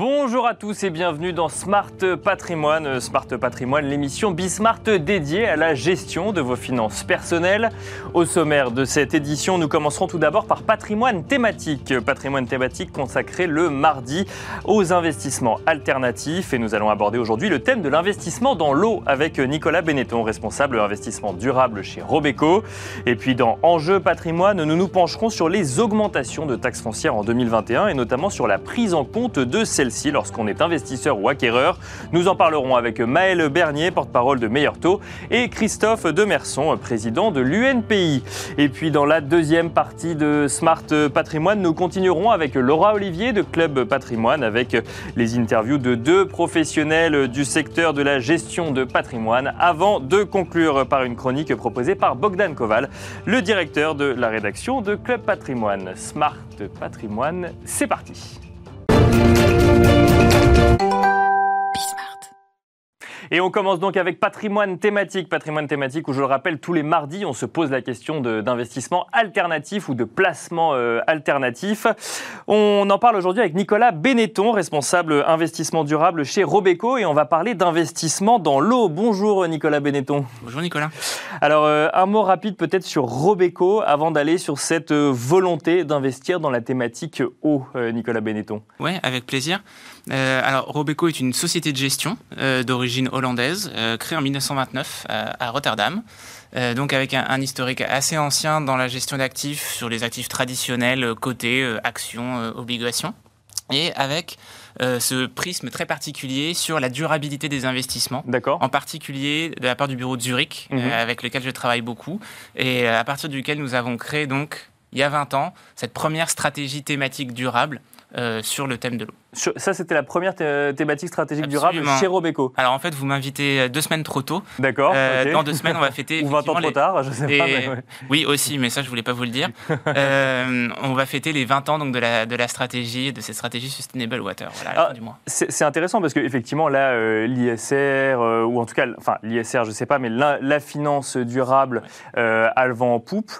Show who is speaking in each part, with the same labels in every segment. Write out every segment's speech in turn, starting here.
Speaker 1: Bonjour à tous et bienvenue dans Smart Patrimoine. Smart Patrimoine, l'émission Bismart dédiée à la gestion de vos finances personnelles. Au sommaire de cette édition, nous commencerons tout d'abord par patrimoine thématique. Patrimoine thématique consacré le mardi aux investissements alternatifs. Et nous allons aborder aujourd'hui le thème de l'investissement dans l'eau avec Nicolas Benetton, responsable investissement durable chez Robeco. Et puis dans Enjeu patrimoine, nous nous pencherons sur les augmentations de taxes foncières en 2021 et notamment sur la prise en compte de ces celle-ci lorsqu'on est investisseur ou acquéreur. Nous en parlerons avec Maël Bernier, porte-parole de Meilleur Taux, et Christophe Demerson, président de l'UNPI. Et puis dans la deuxième partie de Smart Patrimoine, nous continuerons avec Laura Olivier de Club Patrimoine avec les interviews de deux professionnels du secteur de la gestion de patrimoine avant de conclure par une chronique proposée par Bogdan Koval, le directeur de la rédaction de Club Patrimoine. Smart Patrimoine, c'est parti. Et on commence donc avec patrimoine thématique. Patrimoine thématique où, je le rappelle, tous les mardis, on se pose la question d'investissement alternatif ou de placement euh, alternatif. On en parle aujourd'hui avec Nicolas Benetton, responsable investissement durable chez Robeco. Et on va parler d'investissement dans l'eau. Bonjour Nicolas Benetton.
Speaker 2: Bonjour Nicolas.
Speaker 1: Alors, euh, un mot rapide peut-être sur Robeco avant d'aller sur cette euh, volonté d'investir dans la thématique eau, Nicolas Benetton.
Speaker 2: Oui, avec plaisir. Alors, Robeco est une société de gestion d'origine hollandaise, euh, créée en 1929 à, Rotterdam. Euh, donc avec un, historique assez ancien dans la gestion d'actifs sur les actifs traditionnels, euh, cotés, actions, obligations. Et avec ce prisme très particulier sur la durabilité des investissements.
Speaker 1: D'accord.
Speaker 2: En particulier de la part du bureau de Zurich, mhm. avec lequel je travaille beaucoup, et à partir duquel nous avons créé donc, il y a 20 ans, cette première stratégie thématique durable sur le thème de l'eau.
Speaker 1: Ça, c'était la première thématique stratégique durable chez Robeco.
Speaker 2: Alors en fait, vous m'invitez deux semaines trop tôt.
Speaker 1: D'accord. Euh,
Speaker 2: dans deux semaines, on va fêter.
Speaker 1: Ou 20 ans trop tard, je sais pas.
Speaker 2: Oui, aussi, mais ça, je voulais pas vous le dire. Euh, on va fêter les 20 ans donc, de, la, de la stratégie, de cette stratégie Sustainable Water, voilà, du mois.
Speaker 1: C'est intéressant parce qu'effectivement, là, euh, l'ISR, ou en tout cas, enfin, l'ISR, je sais pas, mais la, finance durable à le vent en poupe,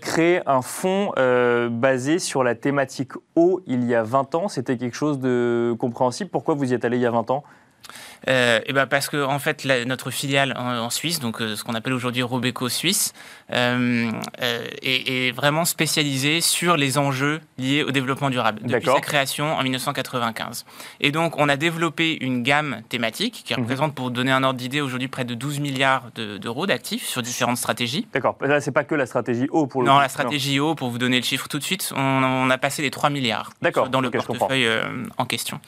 Speaker 1: crée un fonds basé sur la thématique eau il y a 20 ans. C'était quelque chose compréhensible. Pourquoi vous y êtes allé il y a 20 ans?
Speaker 2: Euh, et ben parce que en fait notre filiale en, Suisse, donc euh, ce qu'on appelle aujourd'hui Robeco Suisse, euh, est, vraiment spécialisée sur les enjeux liés au développement durable depuis sa création en 1995. Et donc on a développé une gamme thématique qui mhm. représente, pour donner un ordre d'idée, aujourd'hui près de 12 milliards d'euros d'actifs sur différentes stratégies.
Speaker 1: D'accord. Là c'est pas que la stratégie eau pour le.
Speaker 2: Non, la stratégie eau, pour vous donner le chiffre tout de suite, on, a passé les 3 milliards dans le portefeuille en question.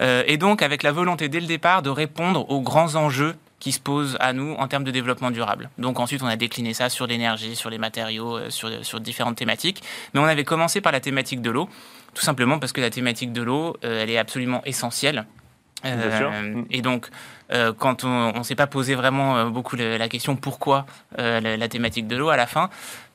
Speaker 2: Euh, et donc avec la volonté dès le départ de répondre aux grands enjeux qui se posent à nous en termes de développement durable. Donc ensuite, on a décliné ça sur l'énergie, sur les matériaux, euh, sur, sur, différentes thématiques. Mais on avait commencé par la thématique de l'eau, tout simplement parce que la thématique de l'eau, euh, elle est absolument essentielle. et donc, quand on ne s'est pas posé vraiment beaucoup la, question pourquoi la, thématique de l'eau à la fin,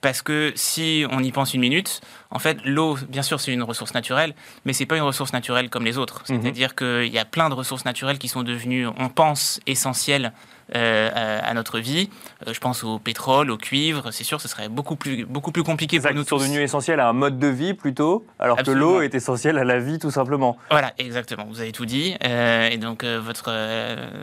Speaker 2: parce que si on y pense une minute, en fait, l'eau, bien sûr, c'est une ressource naturelle, mais c'est pas une ressource naturelle comme les autres. Mhm. C'est-à-dire qu'il y a plein de ressources naturelles qui sont devenues, on pense, essentielles euh, à, notre vie. Euh, je pense au pétrole, au cuivre. C'est sûr, ce serait beaucoup plus, beaucoup plus compliqué
Speaker 1: pour nous. sont devenus essentiels à un mode de vie plutôt, alors que l'eau est essentielle à la vie tout simplement.
Speaker 2: Voilà, exactement. Vous avez tout dit. Euh, et donc votre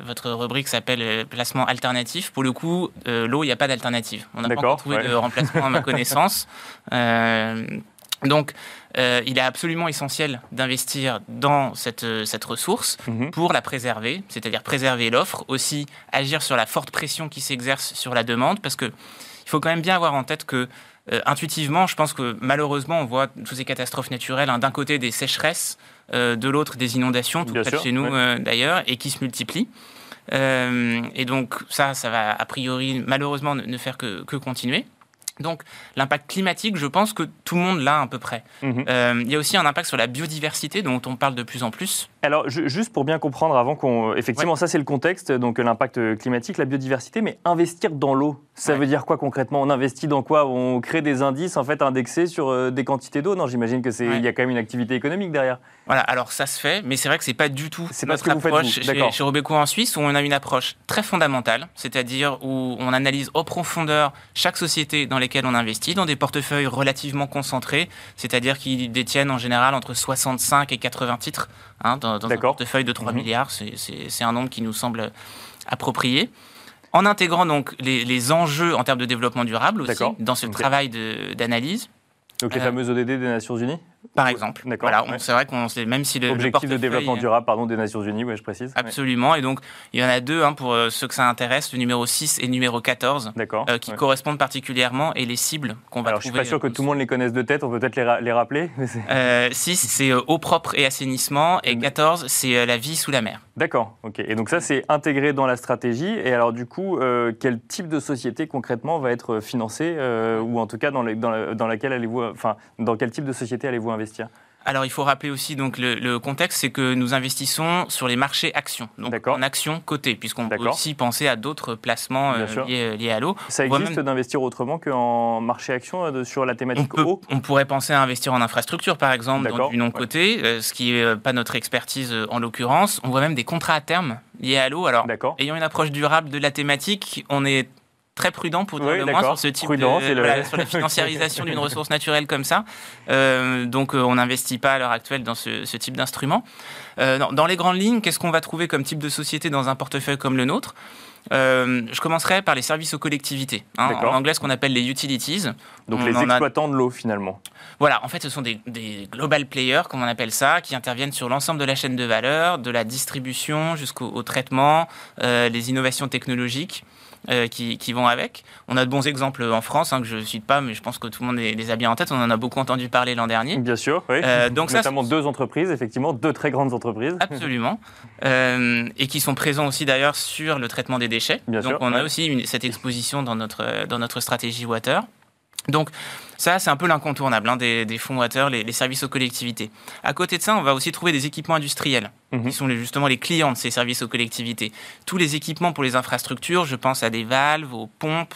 Speaker 2: votre rubrique s'appelle placement alternatif. Pour le coup, l'eau, il n'y a pas d'alternative. On n'a pas encore trouvé de remplacement à ma connaissance. Donc, euh, il est absolument essentiel d'investir dans cette, euh, cette ressource mhm. pour la préserver, c'est-à-dire préserver l'offre, aussi agir sur la forte pression qui s'exerce sur la demande, parce que il faut quand même bien avoir en tête que euh, intuitivement, je pense que malheureusement, on voit toutes ces catastrophes naturelles, hein, d'un côté des sécheresses, de l'autre des inondations, tout près chez nous d'ailleurs, et qui se multiplient. et donc ça, ça va a priori malheureusement ne faire que, que continuer. Donc l'impact climatique, je pense que tout le monde l'a à peu près. Mhm. Euh, il y a aussi un impact sur la biodiversité dont on parle de plus en plus.
Speaker 1: Alors juste pour bien comprendre, avant qu'on... Effectivement, ça c'est le contexte, donc l'impact climatique, la biodiversité, mais investir dans l'eau, ça veut dire quoi concrètement? On investit dans quoi? On crée des indices en fait indexés sur euh, des quantités d'eau? Non, j'imagine que c'est il y a quand même une activité économique derrière.
Speaker 2: Voilà, alors ça se fait, mais c'est vrai que c'est pas du tout c'est notre approche chez, chez Robeco en Suisse où on a une approche très fondamentale, c'est-à-dire où on analyse au profondeur chaque société dans lesquelles on investit dans des portefeuilles relativement concentrés, c'est-à-dire qui détiennent en général entre 65 et 80 titres Hein, dans, un portefeuille de 3 mhm. milliards, c'est un nombre qui nous semble approprié. En intégrant donc les, enjeux en termes de développement durable aussi dans ce travail d'analyse.
Speaker 1: Donc les euh, fameuses ODD des Nations Unies?
Speaker 2: Par exemple. Voilà, c'est vrai qu'on sait, même si le.
Speaker 1: Objectif de développement durable, pardon, des Nations Unies, oui, je précise.
Speaker 2: Absolument. Et donc, il y en a deux hein, pour euh, ceux que ça intéresse, le numéro 6 et le numéro 14, euh, qui correspondent particulièrement et les cibles qu'on va
Speaker 1: Alors,
Speaker 2: trouver.
Speaker 1: je suis pas sûr que tout le monde les connaisse de tête, on peut peut-être les, les, rappeler.
Speaker 2: 6, c'est eau propre et assainissement, et 14, c'est la vie sous la mer.
Speaker 1: D'accord, ok. Et donc, ça, c'est intégré dans la stratégie. Et alors, du coup, quel type de société concrètement va être financée, ou en tout cas, dans, dans, dans laquelle allez-vous. Enfin, dans quel type de société allez-vous investir
Speaker 2: alors, il faut rappeler aussi donc le, contexte, c'est que nous investissons sur les marchés actions, donc en actions cotées, puisqu'on peut aussi penser à d'autres placements euh, liés, liés, à l'eau.
Speaker 1: Ça existe d'investir autrement qu'en marché actions euh, sur la thématique
Speaker 2: on
Speaker 1: eau
Speaker 2: On pourrait penser à investir en infrastructure, par exemple, dans du non coté, euh, ce qui n'est pas notre expertise en l'occurrence. On voit même des contrats à terme liés à l'eau. Alors, ayant une approche durable de la thématique, on est très prudent pour dire le moins sur ce type de, sur la financiarisation d'une ressource naturelle comme ça. Euh, donc euh, on n'investit pas à l'heure actuelle dans ce, type d'instrument. Euh, dans les grandes lignes, qu'est-ce qu'on va trouver comme type de société dans un portefeuille comme le nôtre? Je commencerai par les services aux collectivités. Hein, en anglais, ce qu'on appelle les utilities.
Speaker 1: Donc les exploitants de l'eau, finalement.
Speaker 2: Voilà, en fait, ce sont des, des, global players, comme on appelle ça, qui interviennent sur l'ensemble de la chaîne de valeur, de la distribution jusqu'au traitement, les innovations technologiques. Euh, qui, vont avec. On a de bons exemples en France, hein, que je ne cite pas, mais je pense que tout le monde les, a bien en tête. On en a beaucoup entendu parler l'an dernier.
Speaker 1: Bien sûr, oui. Euh, donc Notamment deux entreprises, effectivement, deux très grandes entreprises.
Speaker 2: Absolument. Euh, et qui sont présents aussi d'ailleurs sur le traitement des déchets. Bien donc on a aussi cette exposition dans notre, dans notre stratégie Water. Donc ça, c'est un peu l'incontournable hein, des, des fondateurs, les, services aux collectivités. À côté de ça, on va aussi trouver des équipements industriels, mhm. qui sont justement les clients de ces services aux collectivités. Tous les équipements pour les infrastructures, je pense à des valves, aux pompes,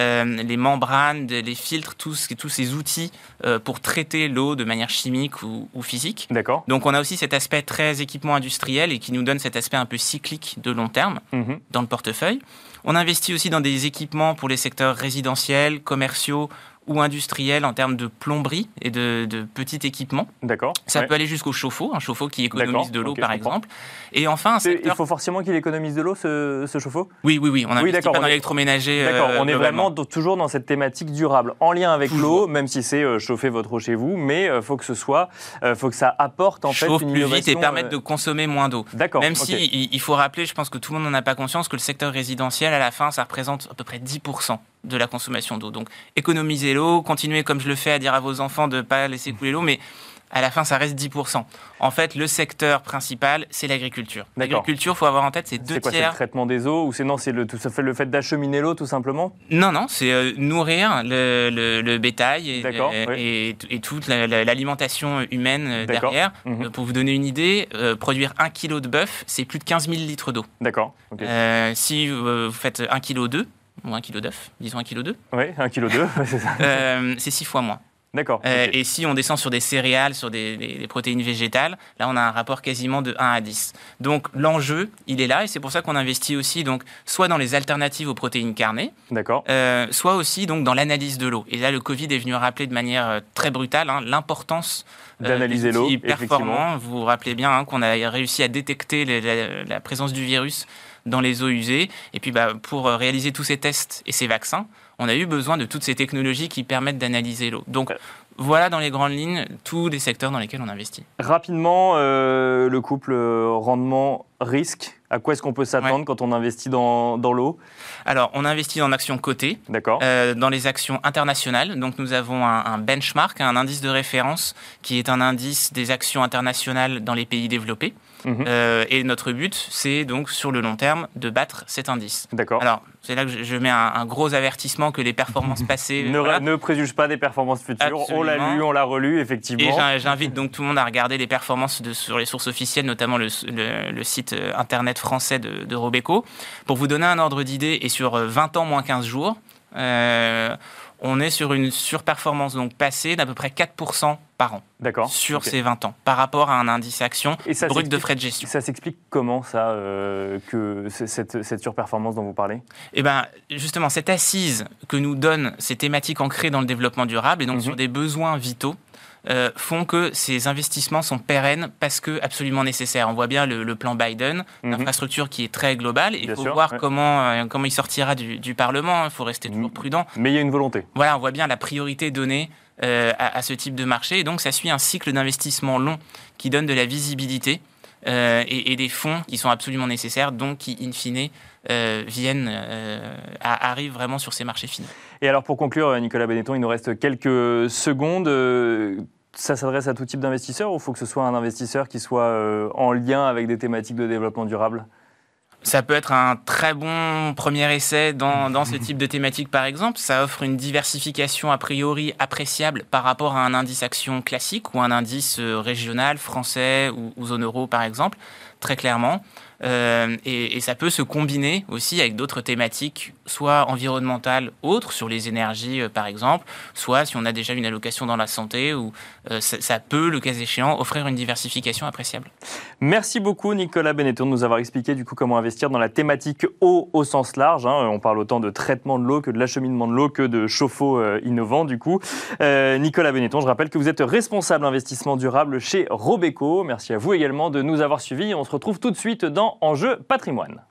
Speaker 2: euh, les membranes, les filtres, tous, tous ces outils euh, pour traiter l'eau de manière chimique ou, physique.
Speaker 1: D'accord.
Speaker 2: Donc on a aussi cet aspect très équipement industriel et qui nous donne cet aspect un peu cyclique de long terme mhm. dans le portefeuille. On investit aussi dans des équipements pour les secteurs résidentiels, commerciaux ou industriels en termes de plomberie et de, de petit équipement.
Speaker 1: D'accord.
Speaker 2: Ça peut aller jusqu'au chauffe-eau, un chauffe-eau qui économise de l'eau par exemple. Et enfin, un secteur...
Speaker 1: Il faut forcément qu'il économise de l'eau, ce, ce chauffe-eau?
Speaker 2: Oui, oui, oui. On oui, pas dans l'électroménager.
Speaker 1: D'accord, euh, on est vraiment toujours dans cette thématique durable, en lien avec l'eau, même si c'est euh, chauffer votre eau chez vous, mais il euh, faut que ce soit, faut que ça apporte en
Speaker 2: fait
Speaker 1: une
Speaker 2: plus vite et permettre de consommer moins d'eau. D'accord. Même si il, faut rappeler, je pense que tout le monde n'en a pas conscience, que le secteur résidentiel, à la fin, ça représente à peu près 10% de la consommation d'eau. Donc économisez l'eau, continuez comme je le fais à dire à vos enfants de ne pas laisser couler l'eau, mais à la fin, ça reste 10%. En fait, le secteur principal, c'est l'agriculture. L'agriculture, il faut avoir en tête, c'est deux
Speaker 1: C'est quoi, c'est le traitement des eaux ou c'est non, c'est le, tout, ça fait le fait d'acheminer l'eau tout simplement?
Speaker 2: Non, non, c'est euh, nourrir le, bétail et, et, toute l'alimentation humaine euh, derrière. Euh, pour vous donner une idée, produire un kilo de bœuf, c'est plus de 15 000 litres d'eau.
Speaker 1: D'accord.
Speaker 2: si vous faites un kilo d'œuf, ou un kilo d'œuf, disons un kilo d'œuf.
Speaker 1: Oui, un kilo d'œuf, c'est ça.
Speaker 2: c'est six fois moins.
Speaker 1: D'accord.
Speaker 2: Euh, et si on descend sur des céréales, sur des, protéines végétales, là on a un rapport quasiment de 1 à 10. Donc l'enjeu, il est là et c'est pour ça qu'on investit aussi donc soit dans les alternatives aux protéines carnées,
Speaker 1: D'accord.
Speaker 2: Euh, soit aussi donc dans l'analyse de l'eau. Et là le Covid est venu rappeler de manière euh, très brutale hein, l'importance
Speaker 1: d'analyser l'eau.
Speaker 2: Performant. Vous vous rappelez bien hein, qu'on a réussi à détecter la, présence du virus dans les eaux usées. Et puis bah, pour réaliser tous ces tests et ces vaccins, on a eu besoin de toutes ces technologies qui permettent d'analyser l'eau. Donc, voilà dans les grandes lignes tous les secteurs dans lesquels on investit.
Speaker 1: Rapidement, euh, le couple rendement-risque, à quoi est-ce qu'on peut s'attendre quand on investit dans, l'eau?
Speaker 2: Alors, on investit dans actions cotées,
Speaker 1: euh,
Speaker 2: dans les actions internationales. Donc, nous avons un, benchmark, un indice de référence qui est un indice des actions internationales dans les pays développés. Mhm. Euh, et notre but, c'est donc sur le long terme de battre cet indice.
Speaker 1: D'accord.
Speaker 2: Alors, c'est là que je, mets un, gros avertissement que les performances passées.
Speaker 1: ne, ne, préjuge pas des performances futures. On l'a lu, on l'a relu, effectivement.
Speaker 2: Et j'invite donc tout le monde à regarder les performances de, sur les sources officielles, notamment le, le, site euh, internet français de, de, Robeco. Pour vous donner un ordre d'idée, et sur 20 euh, ans moins 15 jours, euh, on est sur une surperformance donc passée d'à peu près 4% par an sur ces 20 ans par rapport à un indice action brut de frais de gestion.
Speaker 1: Ça s'explique comment ça, euh, que cette, surperformance dont vous parlez?
Speaker 2: Eh bien justement, cette assise que nous donnent ces thématiques ancrées dans le développement durable et donc mhm. sur des besoins vitaux, euh, font que ces investissements sont pérennes parce que absolument nécessaires. On voit bien le, plan Biden, une mhm. infrastructure qui est très globale. Il faut voir comment, euh, comment il sortira du, Parlement. Il faut rester toujours prudent.
Speaker 1: Mais il y a une volonté.
Speaker 2: Voilà, on voit bien la priorité donnée à, ce type de marché. Et donc, ça suit un cycle d'investissement long qui donne de la visibilité et, et, des fonds qui sont absolument nécessaires, donc qui, in fine, euh, viennent, euh, arrivent vraiment sur ces marchés finaux.
Speaker 1: Et alors pour conclure, Nicolas Benetton, il nous reste quelques secondes. Euh, ça s'adresse à tout type d'investisseur ou faut que ce soit un investisseur qui soit en lien avec des thématiques de développement durable?
Speaker 2: Ça peut être un très bon premier essai dans, ce type de thématique, par exemple. Ça offre une diversification a priori appréciable par rapport à un indice action classique ou un indice régional, français ou zone euro, par exemple, très clairement. Euh, et, ça peut se combiner aussi avec d'autres thématiques, soit environnementales autres, sur les énergies euh, par exemple, soit si on a déjà une allocation dans la santé, ou euh, ça, peut, le cas échéant, offrir une diversification appréciable.
Speaker 1: Merci beaucoup Nicolas Benetton de nous avoir expliqué du coup comment investir dans la thématique eau au sens large. Hein. On parle autant de traitement de l'eau que de l'acheminement de l'eau que de chauffe-eau innovant du coup. Nicolas Benetton, je rappelle que vous êtes responsable investissement durable chez Robeco. Merci à vous également de nous avoir suivis. Se retrouve tout de suite dans Enjeu patrimoine.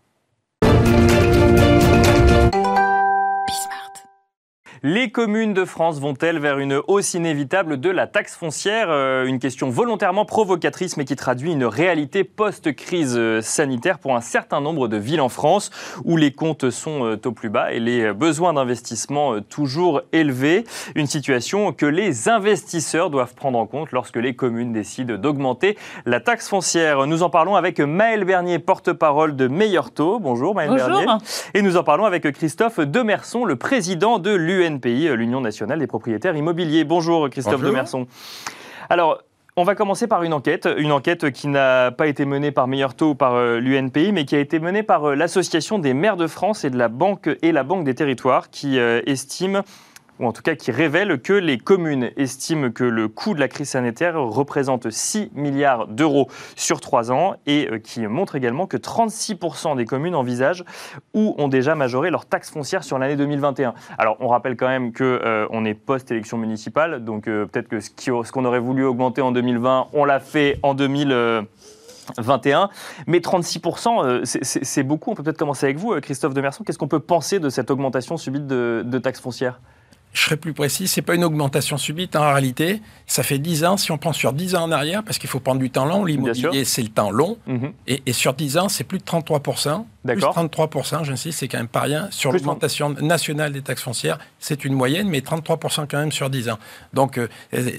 Speaker 1: Les communes de France vont-elles vers une hausse inévitable de la taxe foncière euh, Une question volontairement provocatrice mais qui traduit une réalité post-crise euh, sanitaire pour un certain nombre de villes en France où les comptes sont euh, au plus bas et les besoins d'investissement toujours élevés. Une situation que les investisseurs doivent prendre en compte lorsque les communes décident d'augmenter la taxe foncière. Nous en parlons avec Maël Bernier, porte-parole de Meilleur Taux. Bonjour Maël Bernier. Et nous en parlons avec Christophe Demerson, le président de l'UN euh, l'Union nationale des propriétaires immobiliers. Bonjour Christophe Demerson. Alors, on va commencer par une enquête, une enquête qui n'a pas été menée par Meilleur Taux ou par euh, l'UNPI, mais qui a été menée par euh, l'Association des maires de France et de la Banque et la Banque des territoires, qui estime ou en tout cas qui révèle que les communes estiment que le coût de la crise sanitaire représente 6 milliards d'euros sur 3 ans et euh, qui montre également que 36% des communes envisagent ou ont déjà majoré leur taxe foncière sur l'année 2021. Alors on rappelle quand même qu'on euh, on est post-élection municipale, donc euh, peut-être que ce qu'on aurait voulu augmenter en 2020, on l'a fait en 2021. Mais 36%, c'est beaucoup. On peut peut-être commencer avec vous, Christophe Demerson. Qu'est-ce qu'on peut penser de cette augmentation subite de, de taxes foncières
Speaker 3: je serais plus précis, c'est pas une augmentation subite en réalité. Ça fait 10 ans, si on prend sur 10 ans en arrière, parce qu'il faut prendre du temps long, l'immobilier c'est le temps long, mhm. et, et, sur 10 ans c'est plus de 33%. Plus 33%, j'insiste, c'est quand même pas rien. Sur l'augmentation nationale des taxes foncières, c'est une moyenne, mais 33% quand même sur 10 ans. Donc, euh,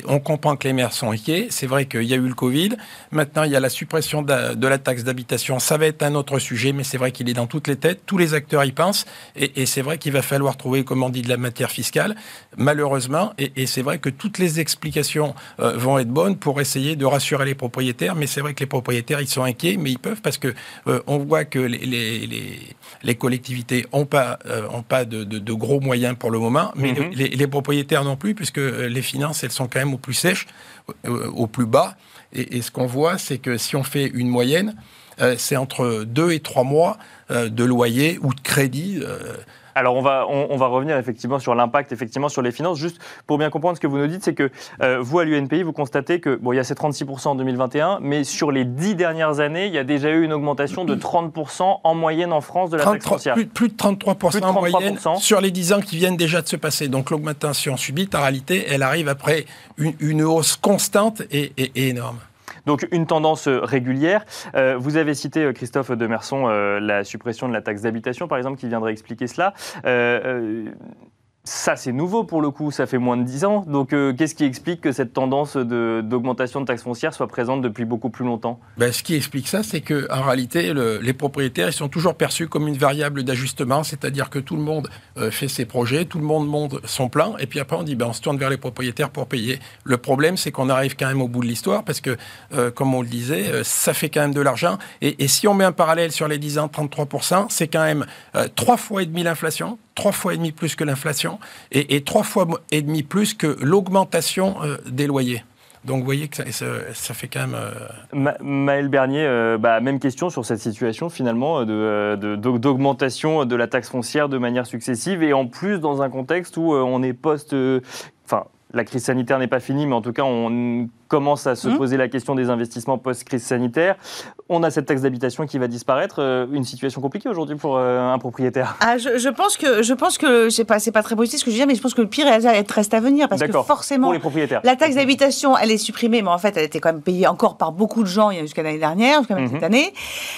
Speaker 3: on comprend que les maires sont inquiets. C'est vrai qu'il y a eu le Covid. Maintenant, il y a la suppression de, la taxe d'habitation. Ça va être un autre sujet, mais c'est vrai qu'il est dans toutes les têtes. Tous les acteurs y pensent. Et, c'est vrai qu'il va falloir trouver, comme on dit, de la matière fiscale, malheureusement. Et, c'est vrai que toutes les explications euh, vont être bonnes pour essayer de rassurer les propriétaires. Mais c'est vrai que les propriétaires, ils sont inquiets, mais ils peuvent parce que euh, on voit que les les, collectivités n'ont pas, euh, ont pas de, gros moyens pour le moment, mais mhm. les, propriétaires non plus, puisque euh, les finances, elles sont quand même au plus sèches, euh, au plus bas. Et, ce qu'on voit, c'est que si on fait une moyenne, c'est entre deux et trois mois de loyer ou de crédit
Speaker 1: alors on va, on, va revenir effectivement sur l'impact effectivement sur les finances. Juste pour bien comprendre ce que vous nous dites, c'est que euh, vous à l'UNPI, vous constatez que bon, il y a ces 36% en 2021, mais sur les dix dernières années, il y a déjà eu une augmentation de 30% en moyenne en France de la taxe foncière.
Speaker 3: Plus, de 33%, en moyenne sur les 10 ans qui viennent déjà de se passer. Donc l'augmentation subite, en réalité, elle arrive après une, hausse constante et énorme.
Speaker 1: Donc une tendance euh, régulière. Euh, vous avez cité, euh, Christophe Demerson, la suppression de la taxe d'habitation, par exemple, qui viendrait expliquer cela. Ça, c'est nouveau pour le coup, ça fait moins de 10 ans. Donc, euh, qu'est-ce qui explique que cette tendance d'augmentation de, taxes foncières soit présente depuis beaucoup plus longtemps?
Speaker 3: Ben, Ce qui explique ça, c'est qu'en réalité, les propriétaires ils sont toujours perçus comme une variable d'ajustement, c'est-à-dire que tout le monde euh, fait ses projets, tout le monde monte son plan, et puis après on dit ben, on se tourne vers les propriétaires pour payer. Le problème, c'est qu'on arrive quand même au bout de l'histoire, parce que, euh, comme on le disait, ça fait quand même de l'argent. Et, et, si on met un parallèle sur les 10 ans, 33%, c'est quand même trois fois et demi l'inflation trois fois et demi plus que l'inflation et, trois fois et demi plus que l'augmentation euh, des loyers. Donc vous voyez que ça, fait quand même...
Speaker 1: Euh, Maël Bernier, euh, bah, même question sur cette situation finalement d'augmentation de, de, la taxe foncière de manière successive et en plus dans un contexte où on est post... Enfin, la crise sanitaire n'est pas finie, mais en tout cas, on commence à se mmh. poser la question des investissements post-crise sanitaire. On a cette taxe d'habitation qui va disparaître. Euh, une situation compliquée aujourd'hui pour euh, un propriétaire.
Speaker 4: Ah, je, pense que je pense que c'est pas c'est pas très positif ce que je dis, mais je pense que le pire reste à venir parce que forcément
Speaker 1: pour les propriétaires.
Speaker 4: La taxe d'habitation, elle est supprimée, mais en fait, elle était quand même payée encore par beaucoup de gens jusqu'à l'année dernière, jusqu'à cette mmh. année.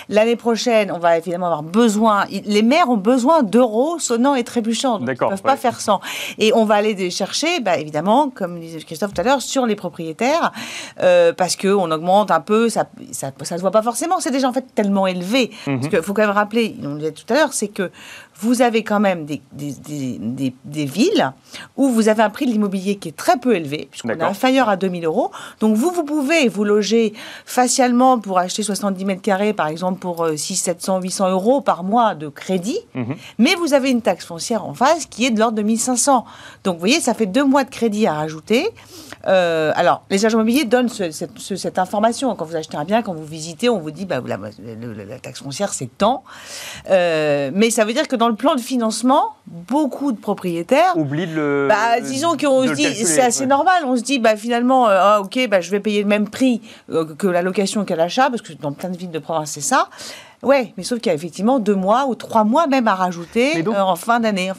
Speaker 4: L'année prochaine, on va évidemment avoir besoin. Les maires ont besoin d'euros sonnants et trébuchants. Donc ils ne peuvent pas faire sans. Et on va aller les chercher, bah, évidemment, comme disait Christophe tout à l'heure, sur les propriétaires euh, parce qu'on augmente un peu, ça, ça, ça se voit pas forcément, c'est déjà en fait tellement élevé. Parce qu'il faut quand même rappeler, on le disait tout à l'heure, c'est que vous avez quand même des, des, des, villes où vous avez un prix de l'immobilier qui est très peu élevé, puisqu'on est inférieur à 2000 euros. Donc vous, vous pouvez vous loger facialement pour acheter 70 mètres carrés, par exemple, pour 6, 700, 800 euros par mois de crédit. Mhm. Mais vous avez une taxe foncière en face qui est de l'ordre de 1500. Donc vous voyez, ça fait deux mois de crédit à rajouter. Euh, alors, les agents immobiliers donnent cette, information. Quand vous achetez un bien, quand vous visitez, on vous dit bah, la, la, taxe foncière, c'est tant. Euh, mais ça veut dire que dans le plan de financement, beaucoup de propriétaires
Speaker 1: oublient de le.
Speaker 4: Bah, disons qu'on se dit, c'est assez normal. On se dit, bah, finalement, euh, ah, ok, bah, je vais payer le même prix que la location qu'à l'achat, parce que dans plein de villes de province, c'est ça. Oui, mais sauf qu'il y a effectivement deux mois ou trois mois même à rajouter euh, en fin d'année.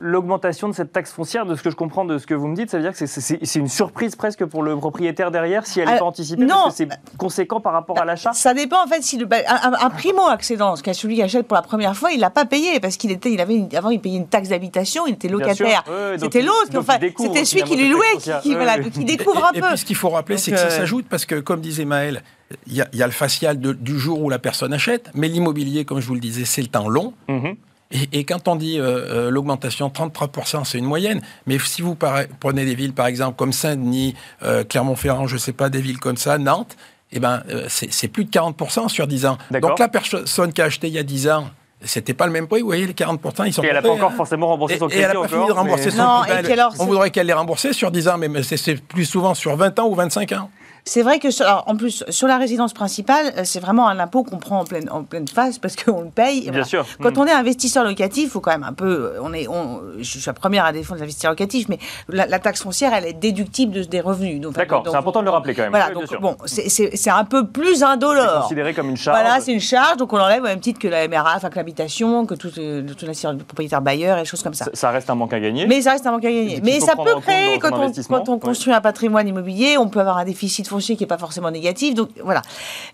Speaker 1: L'augmentation de cette taxe foncière, de ce que je comprends de ce que vous me dites, ça veut dire que c'est une surprise presque pour le propriétaire derrière si elle n'est pas anticipée
Speaker 4: Non,
Speaker 1: parce que c'est conséquent par rapport à l'achat
Speaker 4: Ça dépend en fait si le, bah, un, primo-accédant, celui qui achète pour la première fois, il l'a pas payé parce qu'il était, il avait avant il payait une taxe d'habitation, il était locataire. c'était l'autre, enfin, c'était celui qui lui louait qui, voilà, qui découvre un peu.
Speaker 3: Et puis ce qu'il faut rappeler, c'est que ça euh, s'ajoute parce que comme disait Maël, il y, a le facial du jour où la personne achète, mais l'immobilier, comme je vous le disais, c'est le temps long. Mhm. Et, quand on dit euh, euh, l'augmentation 33%, c'est une moyenne. Mais si vous prenez des villes, par exemple, comme Saint-Denis, euh, Clermont-Ferrand, je ne sais pas, des villes comme ça, Nantes, eh ben, c'est plus de 40% sur 10 ans. Donc la personne qui a acheté il y a 10 ans, c'était pas le même prix, vous voyez, les 40%, ils sont
Speaker 1: Et elle n'a pas encore forcément remboursé son crédit.
Speaker 3: Et elle n'a pas fini de rembourser son crédit. On voudrait qu'elle les rembourse sur 10 ans, mais c'est plus souvent sur 20 ans ou 25 ans.
Speaker 4: C'est vrai que, en plus, sur la résidence principale, euh, c'est vraiment un impôt qu'on prend en pleine, en pleine face parce qu'on le paye.
Speaker 1: Bien sûr.
Speaker 4: Quand mm. on est investisseur locatif, il faut quand même un peu. On est, on, je suis la première à défendre l'investisseur locatif, mais la, taxe foncière, elle est déductible de, des revenus.
Speaker 1: D'accord, c'est important de le rappeler quand même.
Speaker 4: Voilà, donc bon, c'est un peu plus indolore.
Speaker 1: C'est considéré comme une charge.
Speaker 4: Voilà, c'est une charge, donc on enlève au même titre que la MRA, enfin que l'habitation, que tout, euh, tout le propriétaire bailleur et choses comme ça.
Speaker 1: ça. reste un manque à gagner.
Speaker 4: Mais ça reste un manque à gagner. Mais ça peut créer, quand on, quand on construit un patrimoine immobilier, on peut avoir un déficit foncier qui n'est pas forcément négatif. Donc voilà.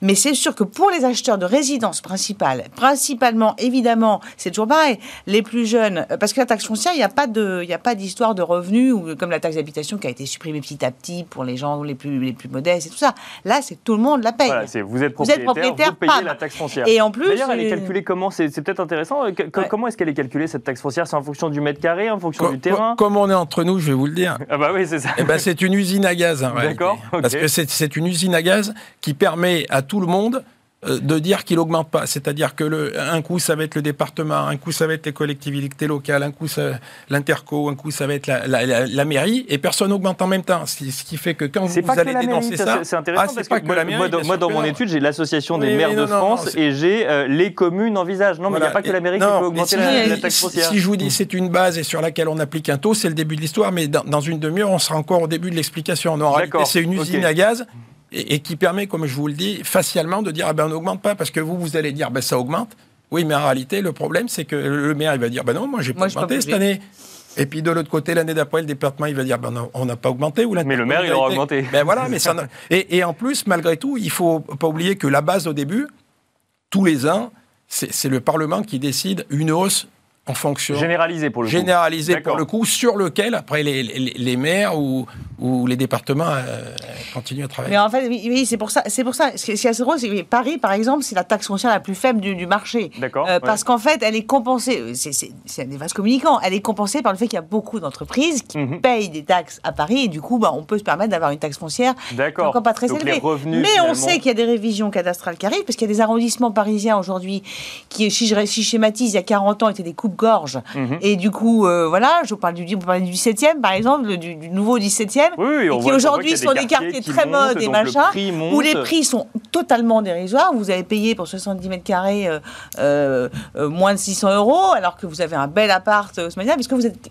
Speaker 4: Mais c'est sûr que pour les acheteurs de résidence principale, principalement, évidemment, c'est toujours pareil. Les plus jeunes, euh, parce que la taxe foncière, il n'y a pas de, il a pas d'histoire de revenus ou comme la taxe d'habitation qui a été supprimée petit à petit pour les gens les plus les plus modestes et tout ça. Là, c'est tout le monde la paye.
Speaker 1: Voilà, vous êtes propriétaire, vous, payez la taxe foncière.
Speaker 4: Et en plus,
Speaker 1: d'ailleurs, elle est calculée comment C'est peut-être intéressant. Euh, comment est-ce qu'elle est calculée cette taxe foncière? C'est en fonction du mètre carré, en fonction du terrain?
Speaker 3: Comme on est entre nous, je vais vous le dire.
Speaker 1: Ah bah oui, c'est ça.
Speaker 3: Eh ben, c'est une usine à gaz.
Speaker 1: D'accord.
Speaker 3: Parce que c'est une usine à gaz qui permet à tout le monde de dire qu'il augmente pas. C'est-à-dire que le, un coup, ça va être le département, un coup, ça va être les collectivités locales, un coup, l'interco, un coup, ça va être la, mairie, et personne n'augmente en même temps. Ce qui fait que quand vous, allez dénoncer ça...
Speaker 1: C'est intéressant, ah, parce que, moi, dans, mon étude, j'ai l'Association des maires de France, et j'ai euh, les communes envisagent. Non, mais il n'y a pas que la mairie qui peut augmenter la, taxe foncière.
Speaker 3: Si je vous dis c'est une base et sur laquelle on applique un taux, c'est le début de l'histoire, mais dans, une demi-heure, on sera encore au début de l'explication. En réalité, c'est une usine à gaz et, qui permet, comme je vous le dis, facialement de dire ah ben on n'augmente pas parce que vous vous allez dire ben ça augmente. Oui, mais en réalité le problème c'est que le maire il va dire ben non moi j'ai pas augmenté cette année. Et puis de l'autre côté, l'année d'après, le département, il va dire, ben non, on n'a pas augmenté. Ou
Speaker 1: mais le maire, il aura augmenté.
Speaker 3: Ben voilà, mais ça et, et, en plus, malgré tout, il faut pas oublier que la base au début, tous les ans, c'est le Parlement qui décide une hausse en fonction.
Speaker 1: Généralisé pour le
Speaker 3: coup. Généralisé pour le coup, sur lequel, après, les, les, maires ou, ou, les départements euh, continuent à travailler.
Speaker 4: Mais en fait, oui, c'est pour ça. C'est pour ça. Ce qui est assez drôle, c'est que Paris, par exemple, c'est la taxe foncière la plus faible du, marché.
Speaker 1: D'accord.
Speaker 4: Euh, parce qu'en fait, elle est compensée. C'est des vases communicants. Elle est compensée par le fait qu'il y a beaucoup d'entreprises qui mhm. payent des taxes à Paris et du coup, bah, on peut se permettre d'avoir une taxe foncière.
Speaker 1: D'accord.
Speaker 4: Encore pas très élevée. Mais on sait qu'il y a des révisions cadastrales qui arrivent parce qu'il y a des arrondissements parisiens aujourd'hui qui, si je, si schématise, il y a 40 ans, étaient des coupes gorge. Mhm. Et du coup, euh, voilà, je parle du, on du 17e, par exemple, du, nouveau 17e. oui, qui aujourd'hui sont des quartiers très modes et machin, où les prix sont totalement dérisoires. Vous avez payé pour 70 mètres carrés euh, euh, euh, moins de 600 euros, alors que vous avez un bel appart ce matin, puisque vous êtes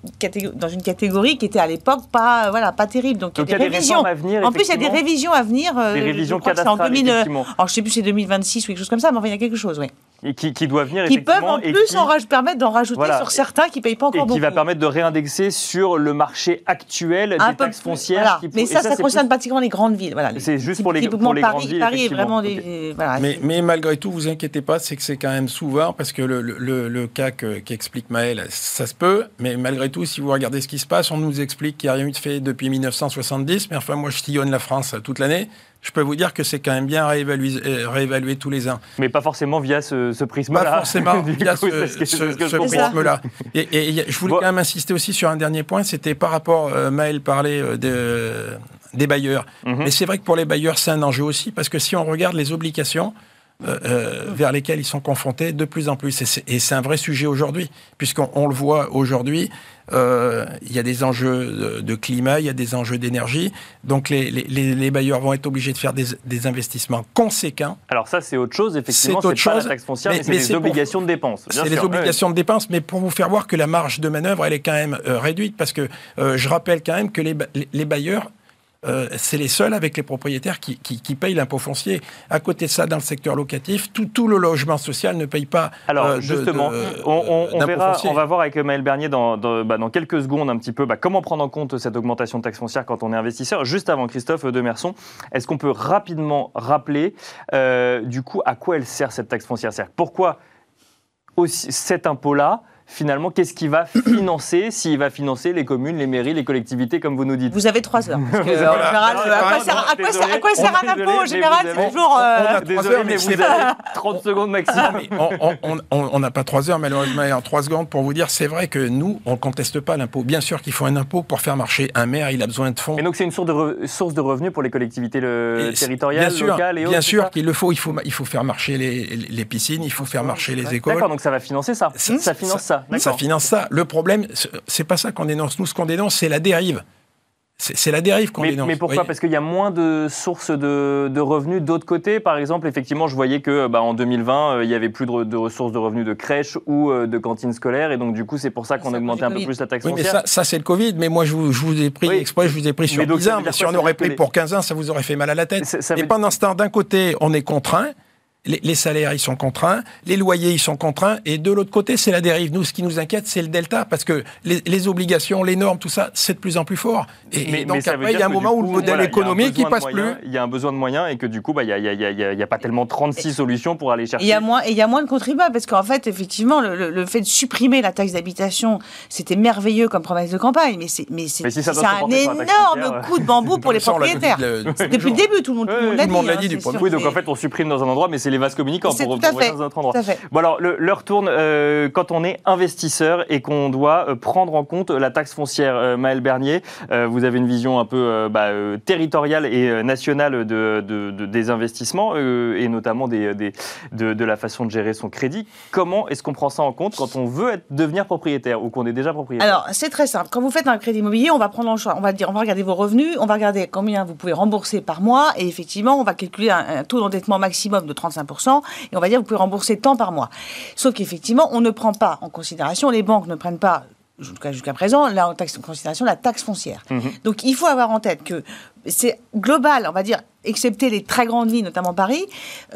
Speaker 4: dans une catégorie qui était à l'époque pas, voilà, pas terrible. Donc, il y a des révisions. à venir, en plus, il y a des révisions à venir.
Speaker 1: des révisions cadastrales, en 2000,
Speaker 4: Alors, je sais plus, c'est 2026 ou quelque chose comme ça, mais enfin, il y a quelque chose, oui.
Speaker 1: Et qui, qui doit venir
Speaker 4: qui peuvent en plus en permettre d'en rajouter sur certains qui ne payent pas encore
Speaker 1: et
Speaker 4: beaucoup.
Speaker 1: qui va permettre de réindexer sur le marché actuel des taxes foncières.
Speaker 4: Mais ça, ça, concerne pratiquement les grandes villes. Voilà.
Speaker 1: C'est juste pour les, pour les
Speaker 4: Paris,
Speaker 1: grandes villes.
Speaker 4: Paris est vraiment des. Voilà,
Speaker 3: mais, mais, malgré tout, vous inquiétez pas, c'est que c'est quand même souvent, parce que le, le, le cas qu'explique Maël, ça se peut, mais malgré tout, si vous regardez ce qui se passe, on nous explique qu'il n'y a rien eu de fait depuis 1970, mais enfin, moi, je sillonne la France toute l'année je peux vous dire que c'est quand même bien réévalué, euh, réévaluer tous les ans.
Speaker 1: Mais pas forcément via ce, prisme-là.
Speaker 3: Pas forcément via ce, prisme-là. Et, je voulais quand même insister aussi sur un dernier point, c'était par rapport, euh, Maël parlait euh, de, des bailleurs. Mhm. Mais c'est vrai que pour les bailleurs, c'est un enjeu aussi, parce que si on regarde les obligations, euh, euh, vers lesquels ils sont confrontés de plus en plus. Et c'est un vrai sujet aujourd'hui, puisqu'on le voit aujourd'hui, euh, il y a des enjeux de, climat, il y a des enjeux d'énergie. Donc les, les, bailleurs vont être obligés de faire des, des investissements conséquents.
Speaker 1: Alors ça, c'est autre chose, effectivement, c'est pas la taxe foncière, mais, c'est les obligations de dépenses.
Speaker 3: C'est les obligations de dépenses, mais pour vous faire voir que la marge de manœuvre, elle est quand même réduite, parce que je rappelle quand même que les, les bailleurs euh, c'est les seuls avec les propriétaires qui, payent l'impôt foncier. À côté de ça, dans le secteur locatif, tout, le logement social ne paye pas.
Speaker 1: Alors euh, justement, on, verra, on va voir avec Maël Bernier dans, bah, dans, quelques secondes un petit peu bah, comment prendre en compte cette augmentation de taxe foncière quand on est investisseur. Juste avant Christophe Demerson, est-ce qu'on peut rapidement rappeler euh, du coup à quoi elle sert cette taxe foncière? Pourquoi aussi, cet impôt-là finalement, qu'est-ce qui va financer S'il va financer les communes, les mairies, les collectivités, comme vous nous dites
Speaker 4: Vous avez trois heures. Parce que, en général, à quoi sert un impôt En général, c'est toujours.
Speaker 1: Euh... Désolé, mais vous avez 30 secondes maximum.
Speaker 3: on n'a pas trois heures, malheureusement, en trois secondes pour vous dire c'est vrai que nous, on ne conteste pas l'impôt. Bien sûr qu'il faut un impôt pour faire marcher un maire, il a besoin de fonds.
Speaker 1: Et donc, c'est une source de, source de revenus pour les collectivités territoriales,
Speaker 3: bien
Speaker 1: locales et
Speaker 3: Bien sûr qu'il le faut. Il, faut. il faut faire marcher les, les piscines, il faut faire marcher les écoles.
Speaker 1: D'accord, donc ça va financer ça. Ça finance ça.
Speaker 3: Ça finance ça. Le problème, c'est pas ça qu'on dénonce. Nous, ce qu'on dénonce, c'est la dérive. C'est la dérive qu'on dénonce.
Speaker 1: Mais pourquoi? Parce qu'il y a moins de sources de, revenus d'autre côté. Par exemple, effectivement, je voyais que bah, en 2020, euh, il y avait plus de, ressources de revenus de crèches ou euh, de cantines scolaires, et donc du coup, c'est pour ça qu'on a augmenté un peu plus la taxe oui,
Speaker 3: Mais ça, ça c'est le Covid. Mais moi, je vous, je vous ai pris exprès, je vous ai pris sur 10 ans. si on aurait pris pour 15 ans, ça vous aurait fait mal à la tête. et pendant ce temps, d'un côté, on est contraint les, salaires, ils sont contraints, les loyers, ils sont contraints, et de l'autre côté, c'est la dérive. Nous, ce qui nous inquiète, c'est le delta, parce que les, obligations, les normes, tout ça, c'est de plus en plus fort. Et, donc après, il y a un moment où le modèle économique, il passe plus.
Speaker 1: Il y a un besoin de moyens, et que du coup, bah, il n'y a, pas tellement 36 solutions pour aller chercher.
Speaker 4: Il y a moins, et il y a moins de contribuables, parce qu'en fait, effectivement, le, fait de supprimer la taxe d'habitation, c'était merveilleux comme promesse de campagne, mais c'est mais c'est un énorme coup de bambou pour les propriétaires. Depuis le début, tout le monde l'a dit.
Speaker 1: Oui, donc en fait, on supprime dans un endroit, mais c'est les vases communicants pour, pour dans un autre endroit. Bon alors, l'heure tourne euh, quand on est investisseur et qu'on doit euh, prendre en compte la taxe foncière. Euh, Maël Bernier, vous avez une vision un peu bah, territoriale et nationale de, de, des investissements et notamment des, des, de, la façon de gérer son crédit. Comment est-ce qu'on prend ça en compte quand on veut être, devenir propriétaire ou qu'on est déjà propriétaire?
Speaker 4: Alors, c'est très simple. Quand vous faites un crédit immobilier, on va prendre en choix, on va dire, on va regarder vos revenus, on va regarder combien vous pouvez rembourser par mois et effectivement, on va calculer un taux d'endettement maximum de 35% et on va dire vous pouvez rembourser tant par mois. Sauf qu'effectivement, on ne prend pas en considération, les banques ne prennent pas jusqu'à présent, là, en, taxe, en considération la taxe foncière. Mhm. Donc il faut avoir en tête que c'est global, on va dire, excepté les très grandes villes, notamment Paris.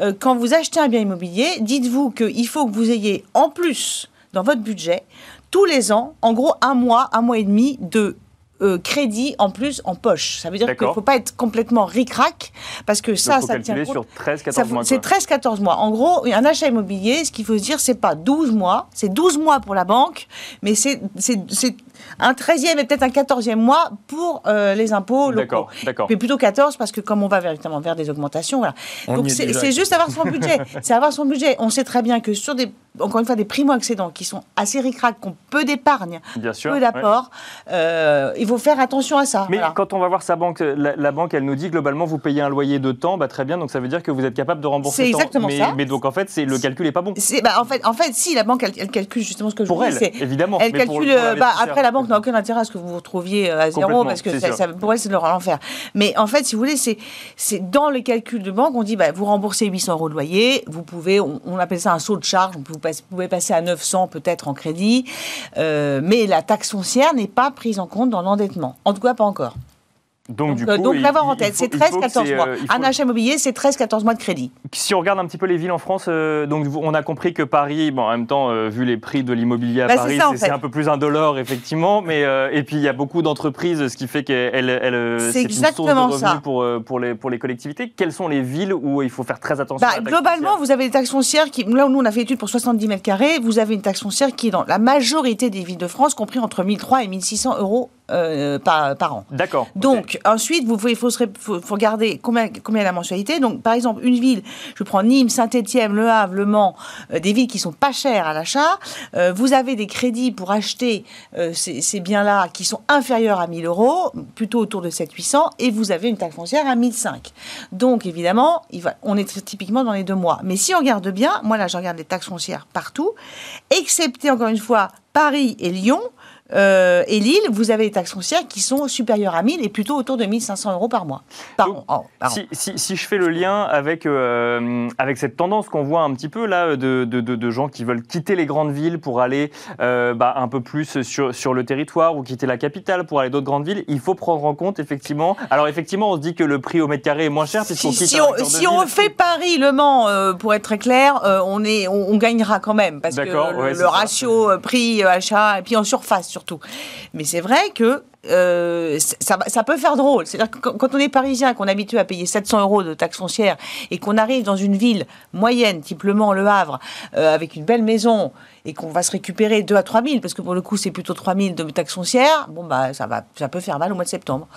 Speaker 4: Euh, quand vous achetez un bien immobilier, dites-vous qu'il faut que vous ayez en plus dans votre budget tous les ans, en gros, un mois, un mois et demi de euh, crédit en plus en poche. Ça veut dire qu'il ne faut pas être complètement ric-rac parce que ça, ça tient
Speaker 1: sur 13-14 mois.
Speaker 4: C'est 13-14 mois. En gros, un achat immobilier, ce qu'il faut se dire, c'est pas 12 mois, c'est 12 mois pour la banque, mais c'est un 13e et peut-être un 14e mois pour euh, les impôts locaux. D'accord, Mais plutôt 14 parce que comme on va véritablement vers des augmentations, voilà. Donc c'est juste avoir son budget. c'est avoir son budget. On sait très bien que sur des, encore une fois, des primo-accédants qui sont assez ric-rac, qui ont peu d'épargne, peu d'apport, euh, il faut faire attention à ça.
Speaker 1: Mais quand on va voir sa banque, la, banque, elle nous dit globalement, vous payez un loyer de temps, bah, très bien, donc ça veut dire que vous êtes capable de rembourser
Speaker 4: C'est exactement
Speaker 1: mais,
Speaker 4: ça.
Speaker 1: Mais donc en fait, c'est le calcul n'est pas bon.
Speaker 4: Bah, en, fait, en fait, si, la banque, elle, calcule justement ce que je
Speaker 1: pour
Speaker 4: vous
Speaker 1: elle,
Speaker 4: dis.
Speaker 1: évidemment.
Speaker 4: Elle calcule, bah, après la banque n'a aucun intérêt à ce que vous vous retrouviez à zéro, parce que ça, pour elle, c'est de l'enfer. Mais en fait, si vous voulez, c'est dans les calculs de banque, on dit, bah, vous remboursez 800 euros de loyer, vous pouvez, on, appelle ça un saut de charge, vous pouvez passer à 900 peut-être en crédit, mais la taxe foncière n'est pas prise en compte dans l'endettement. En tout cas, pas encore. Donc, du euh, coup, donc l'avoir en tête, c'est 13-14 mois. Euh, un achat immobilier, c'est 13-14 mois de crédit.
Speaker 1: Si on regarde un petit peu les villes en France, euh, donc on a compris que Paris, bon, en même temps, vu les prix de l'immobilier à bah, Paris, c'est un peu plus indolore, effectivement. Mais, et puis, il y a beaucoup d'entreprises, ce qui fait qu'elles elles, c'est une source de revenus Pour, pour, les, pour les collectivités. Quelles sont les villes où il faut faire très attention
Speaker 4: bah, Globalement, vous avez des taxes foncières qui, là où nous on a fait étude pour 70 mètres carrés, vous avez une taxe foncière qui est dans la majorité des villes de France, compris entre 1300 et 1600 euros euh, par, par, an.
Speaker 1: D'accord.
Speaker 4: Donc, ensuite, vous il faut, faut, regarder combien, combien la mensualité. Donc, par exemple, une ville, je prends Nîmes, Saint-Étienne, Le Havre, Le Mans, euh, des villes qui sont pas chères à l'achat. Euh, vous avez des crédits pour acheter ces, ces biens-là qui sont inférieurs à 1000 euros, plutôt autour de 700-800, et vous avez une taxe foncière à 1005. Donc, évidemment, il va, on est typiquement dans les deux mois. Mais si on regarde bien, moi là, je regarde les taxes foncières partout, excepté encore une fois Paris et Lyon, euh, et Lille, vous avez des taxes foncières qui sont supérieures à 1000 et plutôt autour de 1500 euros par mois.
Speaker 1: Oh, si, je fais le lien avec, euh, avec cette tendance qu'on voit un petit peu là de, de, gens qui veulent quitter les grandes villes pour aller euh, bah, un peu plus sur, sur le territoire ou quitter la capitale pour aller d'autres grandes villes, il faut prendre en compte effectivement. Alors effectivement, on se dit que le prix au mètre carré est moins cher puisqu'on
Speaker 4: si, si, on, si on fait Paris, Le Mans, pour être très clair, on, est, on, gagnera quand même parce que le, ratio prix-achat et puis en surface surtout. Mais c'est vrai que euh, ça, peut faire drôle. C'est-à-dire que quand on est parisien, qu'on est habitué à payer 700 euros de taxes foncières et qu'on arrive dans une ville moyenne, type Le Mans, Le Havre, euh, avec une belle maison et qu'on va se récupérer 2 à 3 000, parce que pour le coup c'est plutôt 3 000 de taxes foncières, bon bah ça, va, ça peut faire mal au mois de septembre.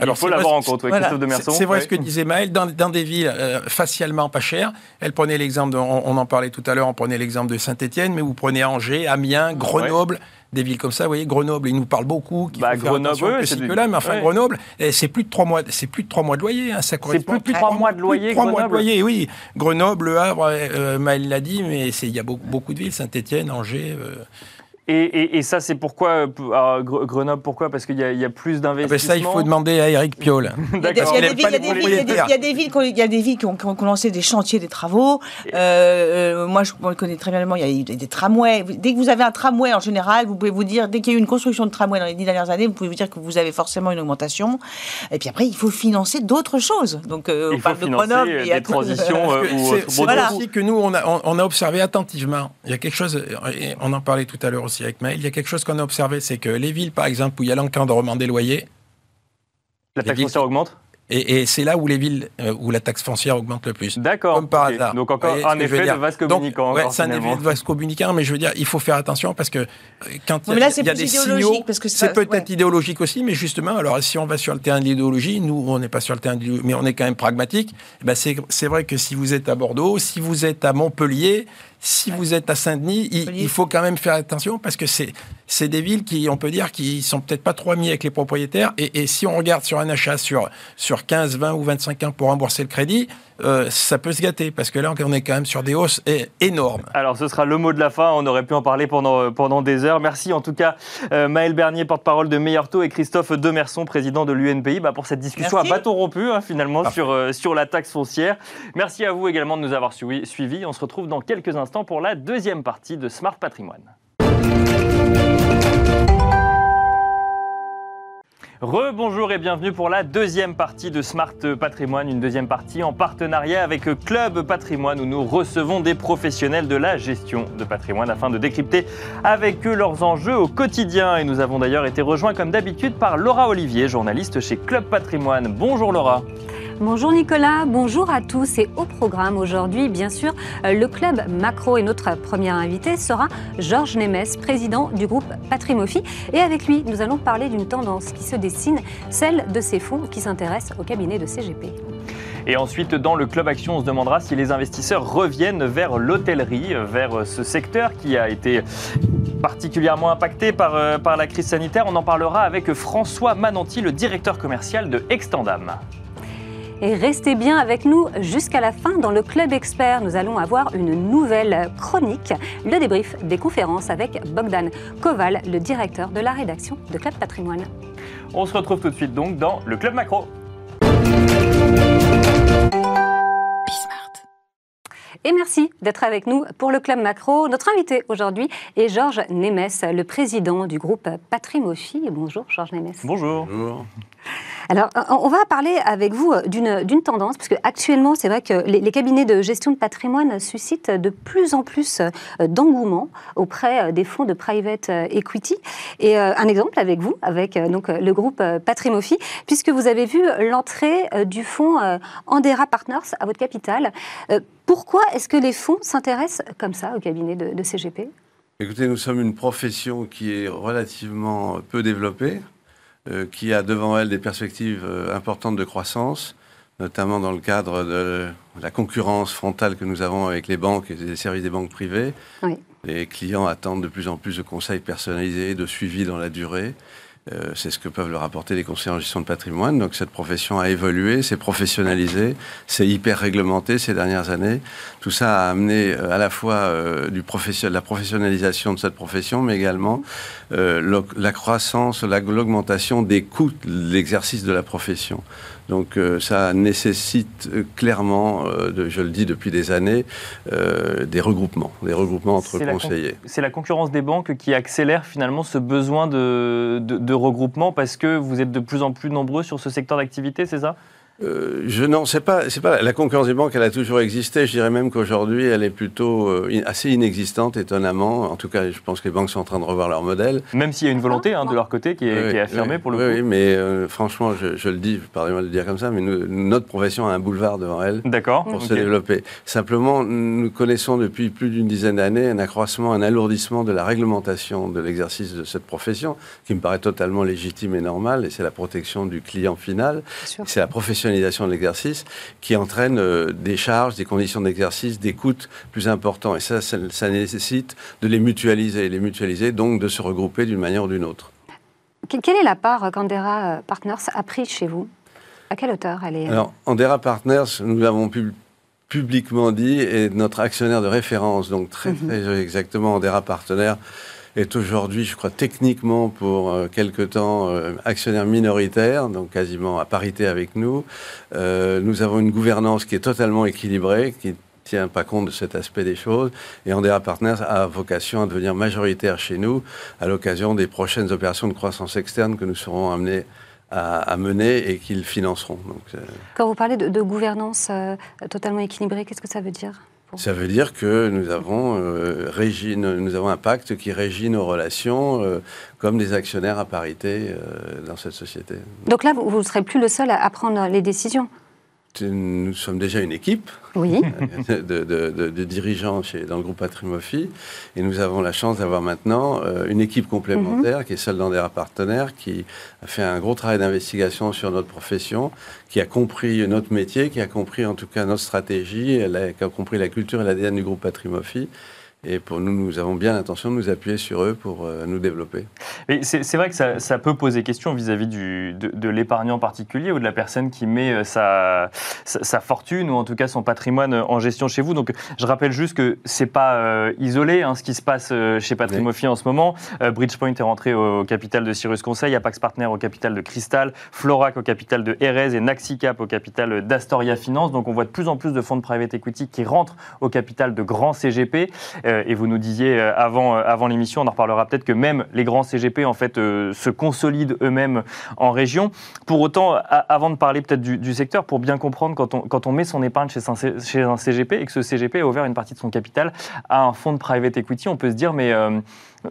Speaker 1: Alors, il faut l'avoir en compte, Christophe de Merson.
Speaker 3: C'est vrai ce que disait Maël, dans, des villes euh, facialement pas chères, elle prenait l'exemple, on, on, en parlait tout à l'heure, on prenait l'exemple de Saint-Etienne, mais vous prenez Angers, Amiens, Grenoble, des villes comme ça. Vous voyez, Grenoble, il nous parle beaucoup.
Speaker 1: Bah, Grenoble, oui,
Speaker 3: c'est là, mais enfin, Grenoble, eh, c'est plus de trois mois, c'est plus de trois mois de loyer. Hein,
Speaker 1: c'est plus, de trois mois de loyer.
Speaker 3: Trois mois de loyer, oui. Grenoble, Le Havre, euh, Maël l'a dit, mais il y a beaucoup, beaucoup de villes, Saint-Étienne, Angers. Euh,
Speaker 1: et, ça, c'est pourquoi euh, Grenoble Pourquoi Parce qu'il y, a plus d'investissements.
Speaker 3: ça, il faut demander à Eric Piolle.
Speaker 4: Il y a des villes qui ont, lancé des chantiers, des travaux. Euh, euh, moi, je connais très bien le Il y a des, des tramways. Dès que vous avez un tramway, en général, vous pouvez vous dire, dès qu'il y a eu une construction de tramway dans les dix dernières années, vous pouvez vous dire que vous avez forcément une augmentation. Et puis après, il faut financer d'autres choses. Donc,
Speaker 1: on parle de Grenoble. Des transitions.
Speaker 3: C'est voilà. aussi que nous, on a, on a observé attentivement. Il y a quelque chose, on en parlait tout à l'heure aussi avec Maël, il y a quelque chose qu'on a observé, c'est que les villes, par exemple, où il y a l'encadrement des loyers,
Speaker 1: la taxe foncière augmente?
Speaker 3: Et, c'est là où les villes euh, où la taxe foncière augmente le plus.
Speaker 1: D'accord.
Speaker 3: Comme par hasard.
Speaker 1: Donc encore un effet de vaste communicant.
Speaker 3: Ouais, c'est un effet de vaste communicant, mais je veux dire, il faut faire attention parce que euh, quand il y a, des signaux, c'est peut-être idéologique aussi, mais justement, alors si on va sur le terrain de l'idéologie, nous on n'est pas sur le terrain de mais on est quand même pragmatique. Eh ben c'est vrai que si vous êtes à Bordeaux, si vous êtes à Montpellier, si vous êtes à Saint-Denis, il, faut quand même faire attention parce que c'est des villes qui, on peut dire, qui sont peut-être pas trop amis avec les propriétaires. Et, si on regarde sur un achat sur, sur 15, 20 ou 25 ans pour rembourser le crédit, euh, ça peut se gâter parce que là, on est quand même sur des hausses énormes.
Speaker 1: Alors, ce sera le mot de la fin. On aurait pu en parler pendant, pendant des heures. Merci en tout cas, euh, Maël Bernier, porte-parole de Meilleur Taux, et Christophe Demerson, président de l'UNPI, bah, pour cette discussion à bâton rompu, hein, finalement, sur, euh, sur la taxe foncière. Merci à vous également de nous avoir suivis. On se retrouve dans quelques instants pour la deuxième partie de Smart Patrimoine. Rebonjour et bienvenue pour la deuxième partie de Smart Patrimoine, une deuxième partie en partenariat avec Club Patrimoine où nous recevons des professionnels de la gestion de patrimoine afin de décrypter avec eux leurs enjeux au quotidien. Et nous avons d'ailleurs été rejoints comme d'habitude par Laura Olivier, journaliste chez Club Patrimoine. Bonjour Laura.
Speaker 5: Bonjour Nicolas, bonjour à tous et au programme aujourd'hui, bien sûr, euh, le club Macro et notre premier invité sera Georges Nemes, président du groupe Patrimofi. Et avec lui, nous allons parler d'une tendance qui se dessine, celle de ces fonds qui s'intéressent au cabinet de CGP.
Speaker 1: Et ensuite, dans le Club Action, on se demandera si les investisseurs reviennent vers l'hôtellerie, vers ce secteur qui a été particulièrement impacté par, euh, par la crise sanitaire. On en parlera avec François Mananti, le directeur commercial de Extendam.
Speaker 5: Et restez bien avec nous jusqu'à la fin. Dans le Club Expert, nous allons avoir une nouvelle chronique, le débrief des conférences avec Bogdan Koval, le directeur de la rédaction de Club Patrimoine.
Speaker 1: On se retrouve tout de suite donc dans le Club Macro.
Speaker 5: Et merci d'être avec nous pour le Club Macro. Notre invité aujourd'hui est Georges Nemes, le président du groupe Patrimophie. Bonjour Georges Nemes.
Speaker 1: Bonjour. Bonjour.
Speaker 5: Alors, on va parler avec vous d'une tendance, parce qu'actuellement, c'est vrai que les, cabinets de gestion de patrimoine suscitent de plus en plus euh, d'engouement auprès euh, des fonds de private euh, equity. Et un exemple avec vous, avec donc, le groupe Patrimophie, puisque vous avez vu l'entrée du fonds Andera Partners à votre capital. Pourquoi est-ce que les fonds s'intéressent comme ça au cabinet de, de CGP
Speaker 6: Écoutez, nous sommes une profession qui est relativement peu développée. Euh, qui a devant elle des perspectives euh, importantes de croissance, notamment dans le cadre de la concurrence frontale que nous avons avec les banques et les services des banques privées. Les clients attendent de plus en plus de conseils personnalisés, de suivi dans la durée. Euh, c'est ce que peuvent leur apporter les conseillers en gestion de patrimoine. Donc cette profession a évolué, s'est professionnalisé, c'est hyper réglementé ces dernières années. Tout ça a amené euh, à la fois euh, la professionnalisation de cette profession, mais également la croissance, l'augmentation des coûts de l'exercice de la profession. Donc euh, ça nécessite euh, clairement, euh, je le dis depuis des années, des regroupements, des regroupements entre conseillers.
Speaker 1: C'est la concurrence des banques qui accélère finalement ce besoin de, de regroupement parce que vous êtes de plus en plus nombreux sur ce secteur d'activité, c'est ça?
Speaker 6: Euh, je non, c'est pas, c'est pas la concurrence des banques. Elle a toujours existé. Je dirais même qu'aujourd'hui, elle est plutôt euh, assez inexistante, étonnamment. En tout cas, je pense que les banques sont en train de revoir leur modèle.
Speaker 1: Même s'il y a une volonté hein, de leur côté qui est, affirmée pour le
Speaker 6: coup. Oui, mais euh, franchement, je, le dis, pardonnez-moi de le dire comme ça, mais notre profession a un boulevard devant elle.
Speaker 1: D'accord.
Speaker 6: Pour se développer. Simplement, nous connaissons depuis plus d'une dizaine d'années un accroissement, un alourdissement de la réglementation de l'exercice de cette profession, qui me paraît totalement légitime et normal. Et c'est la protection du client final. C'est la profession de l'exercice qui entraîne euh, des charges, des conditions d'exercice, des coûts plus importants. Et ça, ça, nécessite de les mutualiser. Les mutualiser, donc de se regrouper d'une manière ou d'une autre.
Speaker 5: Quelle est la part qu'Andera Partners a prise chez vous? À quelle hauteur elle est?
Speaker 6: Alors, Andera Partners, nous l'avons publiquement dit, est notre actionnaire de référence. Donc, très, mhm. très exactement, Andera Partners est aujourd'hui, je crois, techniquement pour euh, quelque temps euh, actionnaire minoritaire, donc quasiment à parité avec nous. Euh, nous avons une gouvernance qui est totalement équilibrée, qui tient pas compte de cet aspect des choses. Et Andrea Partners a vocation à devenir majoritaire chez nous à l'occasion des prochaines opérations de croissance externe que nous serons amenés à, mener et qu'ils financeront.
Speaker 5: Quand vous parlez de gouvernance totalement équilibrée, qu'est-ce que ça veut dire?
Speaker 6: Ça veut dire que nous avons, euh, nous avons un pacte qui régit nos relations euh, comme des actionnaires à parité euh, dans cette société.
Speaker 5: Donc là, vous ne serez plus le seul à prendre les décisions
Speaker 6: nous sommes déjà une équipe
Speaker 5: oui.
Speaker 6: de, dirigeants chez, dans le groupe Patrimophie et nous avons la chance d'avoir maintenant euh, une équipe complémentaire mhm. qui est celle d'Andera Partenaires qui a fait un gros travail d'investigation sur notre profession, qui a compris notre métier, qui a compris en tout cas notre stratégie, qui a compris la culture et l'ADN du groupe Patrimophie et pour nous, nous avons bien l'intention de nous appuyer sur eux pour euh, nous développer.
Speaker 1: C'est vrai que ça, peut poser question vis-à-vis de, de l'épargnant particulier ou de la personne qui met euh, sa, fortune ou en tout cas son patrimoine en gestion chez vous. Donc je rappelle juste que c'est pas euh, isolé hein, ce qui se passe chez Patrimophie en ce moment. Bridgepoint est rentré au, capital de Cyrus Conseil, Apax Partner au capital de Crystal, Florac au capital de Erez et Naxicap au capital d'Astoria Finance. Donc on voit de plus en plus de fonds de private equity qui rentrent au capital de grands CGP. Euh, et vous nous disiez euh, avant, euh, avant l'émission, on en reparlera peut-être que même les grands CGP en fait se consolident eux-mêmes en région. Pour autant, avant de parler peut-être du, secteur, pour bien comprendre quand on, quand on met son épargne chez un, chez un CGP et que ce CGP a ouvert une partie de son capital à un fonds de private equity, on peut se dire mais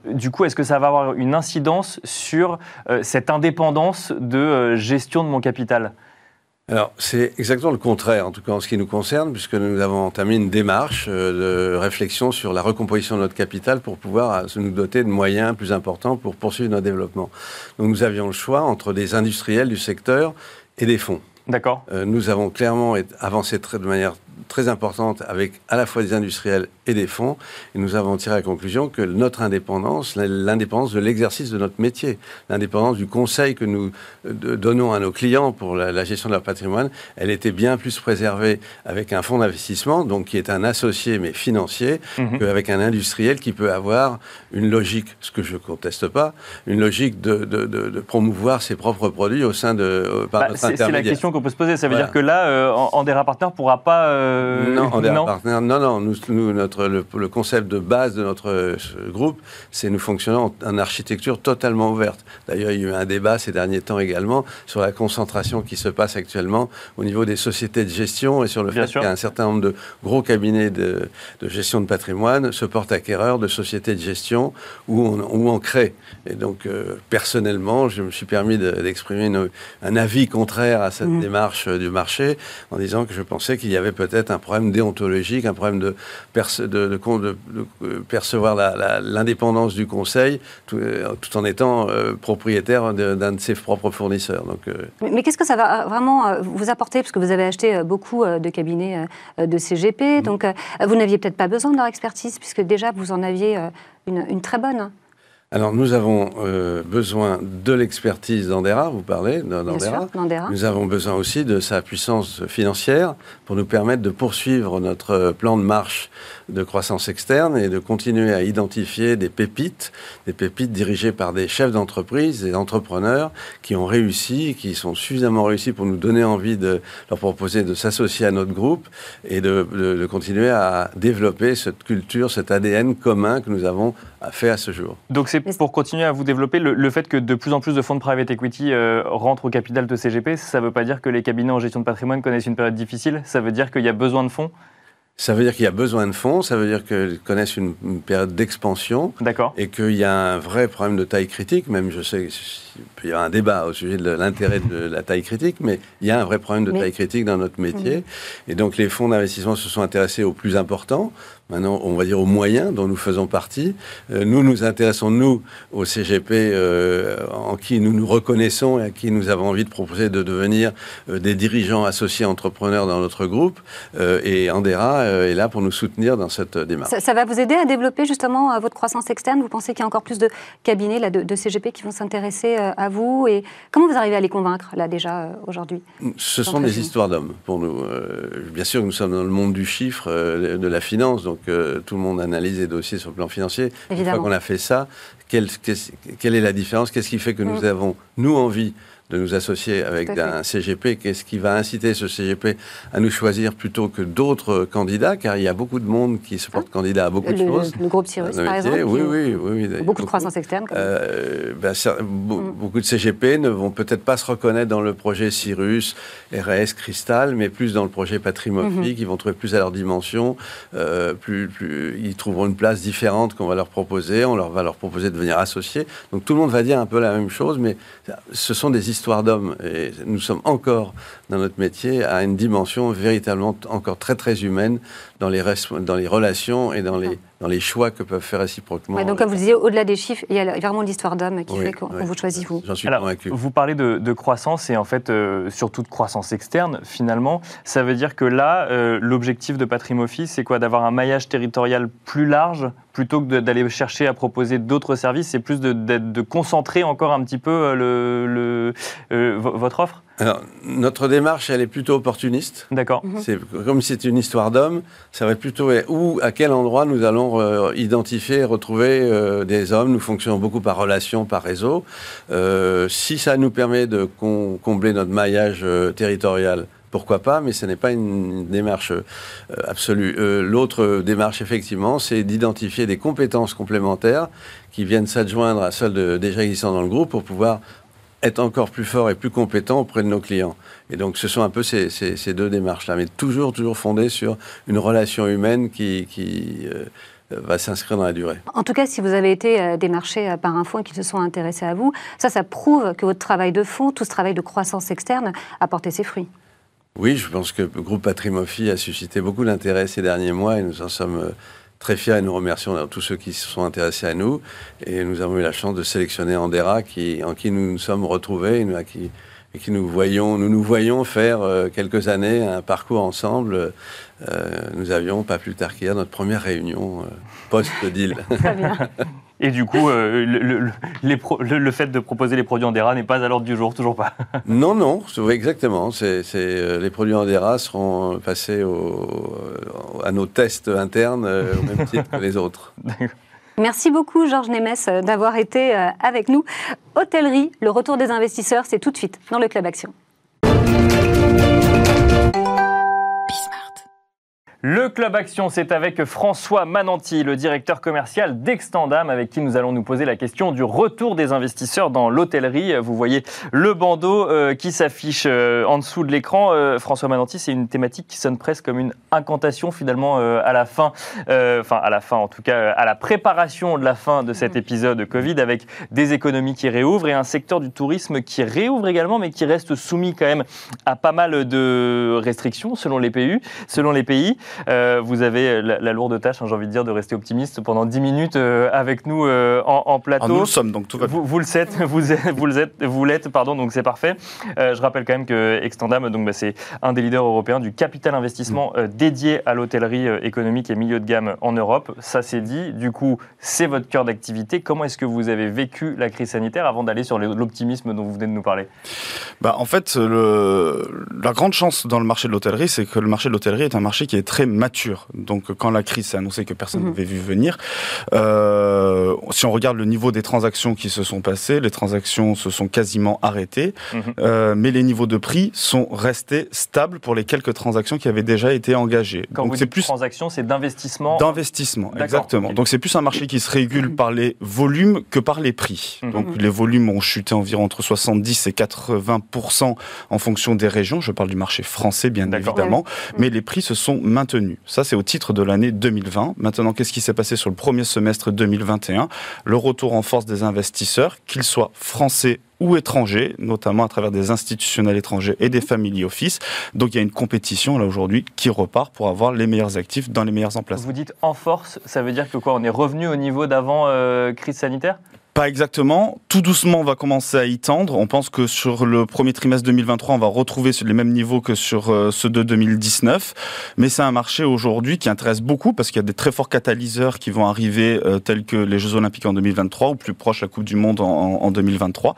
Speaker 1: du coup, est-ce que ça va avoir une incidence sur cette indépendance de gestion de mon capital?
Speaker 6: Alors, c'est exactement le contraire, en tout cas en ce qui nous concerne, puisque nous avons entamé une démarche euh, de réflexion sur la recomposition de notre capital pour pouvoir euh, nous doter de moyens plus importants pour poursuivre notre développement. Donc, nous avions le choix entre des industriels du secteur et des fonds.
Speaker 1: D'accord.
Speaker 6: nous avons clairement avancé de manière très importante avec à la fois des industriels et des fonds. Et nous avons tiré la conclusion que notre indépendance, l'indépendance de l'exercice de notre métier, l'indépendance du conseil que nous donnons à nos clients pour la, gestion de leur patrimoine, elle était bien plus préservée avec un fonds d'investissement, donc qui est un associé mais financier, mhm. qu'avec un industriel qui peut avoir une logique, ce que je ne conteste pas, une logique de, de, promouvoir ses propres produits au sein de
Speaker 1: euh, par bah, C'est la question qu'on peut se poser. Ça veut dire que là, euh, Andera Partner ne pourra pas
Speaker 6: euh, non, on est non. partenaire. Non, non. Nous, notre, le, concept de base de notre euh, groupe, c'est nous fonctionnons en, architecture totalement ouverte. D'ailleurs, il y a eu un débat ces derniers temps également sur la concentration qui se passe actuellement au niveau des sociétés de gestion et sur le fait qu'il y a un certain nombre de gros cabinets de, gestion de patrimoine se portent acquéreurs de sociétés de gestion où on, où on crée. Et donc, euh, personnellement, je me suis permis d'exprimer un avis contraire à cette mmh. démarche du marché en disant que je pensais qu'il y avait peut-être un problème déontologique, un problème de, de, percevoir l'indépendance du conseil tout, euh, en étant euh, propriétaire d'un de, ses propres fournisseurs. Donc,
Speaker 5: euh, Mais, qu'est-ce que ça va vraiment vous apporter? Parce que vous avez acheté beaucoup de cabinets de CGP, mmh. donc vous n'aviez peut-être pas besoin de leur expertise, puisque déjà vous en aviez une, une très bonne.
Speaker 6: Alors, nous avons euh, besoin de l'expertise d'Andera, vous parlez d'Andera. Nous avons besoin aussi de sa puissance financière pour nous permettre de poursuivre notre plan de marche de croissance externe et de continuer à identifier des pépites, des pépites dirigées par des chefs d'entreprise, des entrepreneurs qui ont réussi, qui sont suffisamment réussis pour nous donner envie de leur proposer de s'associer à notre groupe et de, de continuer à développer cette culture, cet ADN commun que nous avons fait à ce jour.
Speaker 1: Donc c'est pour continuer à vous développer, le, fait que de plus en plus de fonds de private equity euh, rentrent au capital de CGP, ça ne veut pas dire que les cabinets en gestion de patrimoine connaissent une période difficile Ça veut dire qu'il y a besoin de fonds
Speaker 6: ça veut dire qu'il y a besoin de fonds, ça veut dire qu'ils connaissent une, période d'expansion.
Speaker 1: D'accord.
Speaker 6: Et qu'il y a un vrai problème de taille critique, même je sais qu'il y a un débat au sujet de l'intérêt de la taille critique, mais il y a un vrai problème de taille critique dans notre métier. Et donc les fonds d'investissement se sont intéressés aux plus importants, maintenant, on va dire aux moyens dont nous faisons partie. Euh, nous nous intéressons, nous, au CGP, euh, en qui nous nous reconnaissons et à qui nous avons envie de proposer de devenir euh, des dirigeants associés entrepreneurs dans notre groupe. et Andera est là pour nous soutenir dans cette démarche.
Speaker 5: Ça, va vous aider à développer justement votre croissance externe? Vous pensez qu'il y a encore plus de cabinets là, de, CGP qui vont s'intéresser à vous? Et comment vous arrivez à les convaincre, là, déjà, aujourd'hui?
Speaker 6: Ce sont des histoires d'hommes pour nous. bien sûr, nous sommes dans le monde du chiffre, de la finance, donc tout le monde analyse les dossiers sur le plan financier. Une fois qu'on a fait ça, quelle, quelle est la différence? Qu'est-ce qui fait que nous mm. avons, nous, envie de nous associer avec un CGP. Qu'est-ce qui va inciter ce CGP à nous choisir plutôt que d'autres candidats? Car il y a beaucoup de monde qui se porte ah. candidat à beaucoup de choses.
Speaker 5: Le groupe Cyrus, par exemple
Speaker 6: Oui, oui, oui.
Speaker 5: beaucoup de croissance externe.
Speaker 6: Euh, ben, mm. Beaucoup de CGP ne vont peut-être pas se reconnaître dans le projet Cyrus, RS, Cristal, mais plus dans le projet Patrimophie, mm-hmm. qui vont trouver plus à leur dimension. Euh, plus, plus, ils trouveront une place différente qu'on va leur proposer. On leur va leur proposer de devenir associés. Donc tout le monde va dire un peu la même chose, mais ce sont des histoires histoire d'homme. Et nous sommes encore, dans notre métier, à une dimension véritablement encore très, très humaine dans les, dans les relations et dans les, dans les choix que peuvent faire réciproquement.
Speaker 5: donc, comme vous le disiez, au-delà des chiffres, il y a vraiment l'histoire d'homme qui fait qu'on vous choisit, vous.
Speaker 6: J'en suis convaincu.
Speaker 1: Vous parlez de, croissance et en fait, euh, surtout de croissance externe, finalement. Ça veut dire que là, euh, l'objectif de Patrimophie, c'est quoi? D'avoir un maillage territorial plus large plutôt que d'aller chercher à proposer d'autres services, c'est plus de, de, concentrer encore un petit peu euh, le, votre offre?
Speaker 6: Alors, notre démarche, elle est plutôt opportuniste.
Speaker 1: D'accord.
Speaker 6: Mhm. C'est comme c'est une histoire d'homme, ça va être plutôt où, à quel endroit nous allons euh, identifier et retrouver euh, des hommes. Nous fonctionnons beaucoup par relation, par réseau. Euh, si ça nous permet de combler notre maillage territorial, pourquoi pas, mais ce n'est pas une démarche absolue. L'autre démarche, effectivement, c'est d'identifier des compétences complémentaires qui viennent s'adjoindre à celles déjà existantes dans le groupe pour pouvoir être encore plus fort et plus compétent auprès de nos clients. Et donc, ce sont un peu ces, ces, deux démarches-là, mais toujours, toujours fondées sur une relation humaine qui, qui euh, va s'inscrire dans la durée.
Speaker 5: En tout cas, si vous avez été euh, démarché euh, par un fonds et qu'ils se sont intéressés à vous, ça, ça prouve que votre travail de fond, tout ce travail de croissance externe, a porté ses fruits.
Speaker 6: Oui, je pense que le groupe Patrimophie a suscité beaucoup d'intérêt ces derniers mois et nous en sommes très fiers et nous remercions tous ceux qui se sont intéressés à nous. Et nous avons eu la chance de sélectionner Andera, qui, en qui nous nous sommes retrouvés et à qui et qui nous voyons, nous nous voyons faire quelques années un parcours ensemble. nous avions pas plus tard qu'hier notre première réunion post-deal. Très bien.
Speaker 1: Et du coup, euh, le, fait de proposer les produits Andera n'est pas à l'ordre du jour, toujours pas.
Speaker 6: non, non, exactement. C'est, euh, les produits Andera seront passés à nos tests internes euh, au même titre que les autres.
Speaker 5: Merci beaucoup, Georges Nemes, d'avoir été avec nous. Hôtellerie, le retour des investisseurs, c'est tout de suite dans le Club Action.
Speaker 1: Le Club Action, c'est avec François Mananti, le directeur commercial d'Extendam, avec qui nous allons nous poser la question du retour des investisseurs dans l'hôtellerie. Vous voyez le bandeau euh, qui s'affiche euh, en dessous de l'écran. Euh, François Mananti, c'est une thématique qui sonne presque comme une incantation finalement à la fin, enfin à la fin en tout cas, à la préparation de la fin de cet épisode Covid, avec des économies qui réouvrent et un secteur du tourisme qui réouvre également, mais qui reste soumis quand même à pas mal de restrictions selon les pays. Selon les pays. Euh, vous avez la, lourde tâche, hein, j'ai envie de dire, de rester optimiste pendant 10 minutes euh, avec nous euh, en, plateau. Ah,
Speaker 7: nous le sommes, donc tout va bien.
Speaker 1: Vous, le êtes, vous, êtes, vous l'êtes, vous l'êtes, pardon, donc c'est parfait. je rappelle quand même que Extendam, donc bah, c'est un des leaders européens du capital investissement mm. dédié à l'hôtellerie économique et milieu de gamme en Europe. Ça c'est dit. Du coup, c'est votre cœur d'activité. Comment est-ce que vous avez vécu la crise sanitaire avant d'aller sur l'optimisme dont vous venez de nous parler?
Speaker 7: Bah, En fait, le, la grande chance dans le marché de l'hôtellerie, c'est que le marché de l'hôtellerie est un marché qui est très mature. Donc quand la crise s'est annoncée que personne mhm. n'avait vu venir, euh, si on regarde le niveau des transactions qui se sont passées, les transactions se sont quasiment arrêtées, mhm. euh, mais les niveaux de prix sont restés stables pour les quelques transactions qui avaient déjà été engagées.
Speaker 1: Quand Donc c'est plus transactions, c'est d'investissement.
Speaker 7: D'investissement, exactement. Donc c'est plus un marché qui se régule mhm. par les volumes que par les prix. Donc les volumes ont chuté environ entre 70 et 80 en fonction des régions. Je parle du marché français bien évidemment, mais les prix se sont maintenus. Ça, c'est au titre de l'année 2020. Maintenant, qu'est-ce qui s'est passé sur le premier semestre 2021 Le retour en force des investisseurs, qu'ils soient français ou étrangers, notamment à travers des institutionnels étrangers et des family office. Donc il y a une compétition là aujourd'hui qui repart pour avoir les meilleurs actifs dans les meilleurs emplacements.
Speaker 1: Vous dites en force, ça veut dire que quoi? On est revenu au niveau d'avant euh, crise sanitaire?
Speaker 7: Pas exactement. Tout doucement, on va commencer à y tendre. On pense que sur le premier trimestre 2023, on va retrouver les mêmes niveaux que sur euh, ceux de 2019. Mais c'est un marché aujourd'hui qui intéresse beaucoup parce qu'il y a des très forts catalyseurs qui vont arriver, euh, tels que les Jeux Olympiques en 2023 ou plus proche la Coupe du Monde en, 2023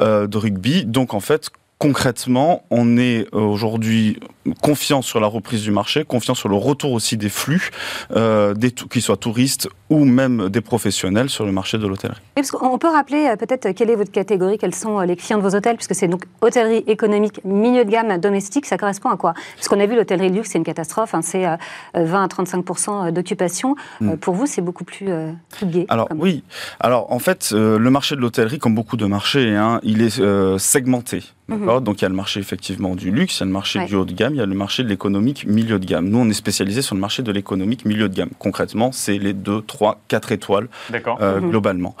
Speaker 7: euh, de rugby. Donc en fait, concrètement, on est euh, aujourd'hui confiant sur la reprise du marché, confiant sur le retour aussi des flux, euh, qu'ils soient touristes ou même des professionnels sur le marché de l'hôtellerie.
Speaker 5: On peut rappeler euh, peut-être quelle est votre catégorie, quels sont les clients de vos hôtels, puisque c'est donc hôtellerie économique, milieu de gamme, domestique, ça correspond à quoi? Parce qu'on a vu l'hôtellerie luxe, c'est une catastrophe, hein, c'est 20 à 35 d'occupation. Hmm. Pour vous, c'est beaucoup plus, gai.
Speaker 7: Alors oui, alors en fait, le marché de l'hôtellerie, comme beaucoup de marchés, hein, il est segmenté. Donc il y a le marché effectivement du luxe, il y a le marché du haut de gamme, il y a le marché de l'économique milieu de gamme. Nous, on est spécialisé sur le marché de l'économique milieu de gamme. Concrètement, c'est les 2, 3, 4 étoiles euh, mhm. globalement.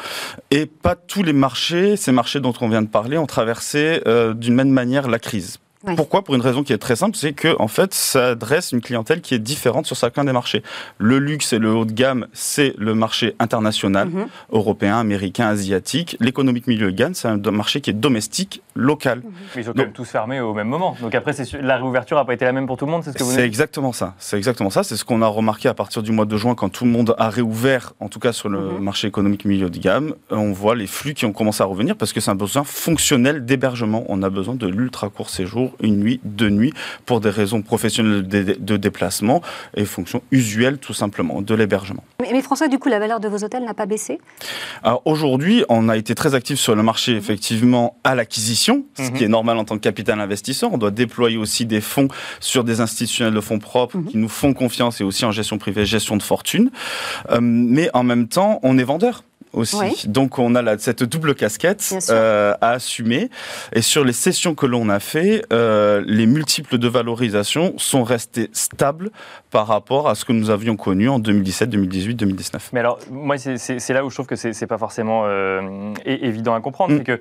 Speaker 7: Et pas tous les marchés, ces marchés dont on vient de parler, ont traversé euh, d'une même manière la crise. Pourquoi Pour une raison qui est très simple, c'est que en fait, ça adresse une clientèle qui est différente sur chacun des marchés. Le luxe et le haut de gamme, c'est le marché international, mhm. européen, américain, asiatique. L'économique milieu de gamme, c'est un marché qui est domestique, local.
Speaker 1: Mais mhm. ils ont quand même tous fermé au même moment. Donc après, la réouverture n'a pas été la même pour tout le monde, c'est ce que vous
Speaker 7: C'est exactement ça. C'est exactement ça. C'est ce qu'on a remarqué à partir du mois de juin, quand tout le monde a réouvert, en tout cas sur le mhm. marché économique milieu de gamme. On voit les flux qui ont commencé à revenir parce que c'est un besoin fonctionnel d'hébergement. On a besoin de l'ultra court séjour une nuit, deux nuits, pour des raisons professionnelles de, déplacement et fonctions usuelles tout simplement de l'hébergement.
Speaker 5: Mais, François, du coup, la valeur de vos hôtels n'a pas baissé?
Speaker 7: Aujourd'hui, on a été très actif sur le marché effectivement à l'acquisition, ce qui mhm. est normal en tant que capital investisseur. On doit déployer aussi des fonds sur des institutionnels de fonds propres mhm. qui nous font confiance et aussi en gestion privée, gestion de fortune. Euh, mais en même temps, on est vendeur aussi. Donc on a cette double casquette euh, à assumer. Et sur les sessions que l'on a fait, euh, les multiples de valorisation sont restés stables par rapport à ce que nous avions connu en 2017, 2018, 2019.
Speaker 1: Mais alors, moi, c'est là où je trouve que c'est pas forcément euh, évident à comprendre. Mm. C'est que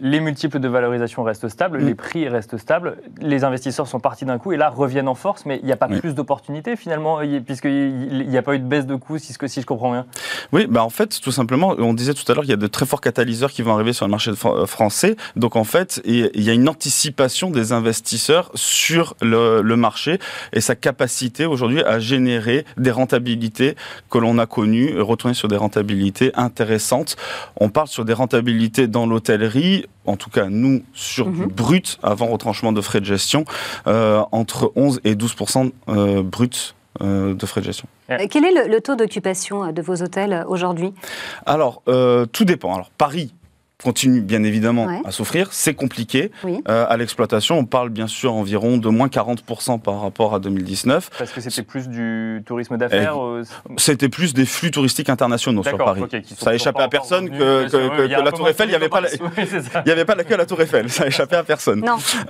Speaker 1: Les multiples de valorisation restent stables, mm. les prix restent stables, les investisseurs sont partis d'un coup et là reviennent en force, mais il n'y a pas plus d'opportunités finalement, puisqu'il n'y a pas eu de baisse de coûts, si, si je comprends bien.
Speaker 7: Oui, bah en fait, tout simplement, on disait tout à l'heure qu'il y a de très forts catalyseurs qui vont arriver sur le marché euh, français. Donc en fait, il y a une anticipation des investisseurs sur le, le marché et sa capacité aujourd'hui à générer des rentabilités que l'on a connues, retourner sur des rentabilités intéressantes. On parle sur des rentabilités dans l'hôtellerie, en tout cas nous, sur du mhm. brut, avant retranchement de frais de gestion, euh, entre 11 et 12 euh, brut euh, de frais de gestion.
Speaker 5: Quel est le, taux d'occupation de vos hôtels aujourd'hui?
Speaker 7: Alors, tout dépend. Alors, Paris, continue bien évidemment à souffrir. C'est compliqué euh, à l'exploitation. On parle bien sûr environ de moins 40% par rapport à 2019.
Speaker 1: Parce que c'était plus du tourisme d'affaires euh,
Speaker 7: C'était plus des flux touristiques internationaux sur Paris. ça a échappé à personne que, la Tour Eiffel, il n'y avait, pas la... il y avait pas la queue à la Tour Eiffel. Ça a échappé à personne.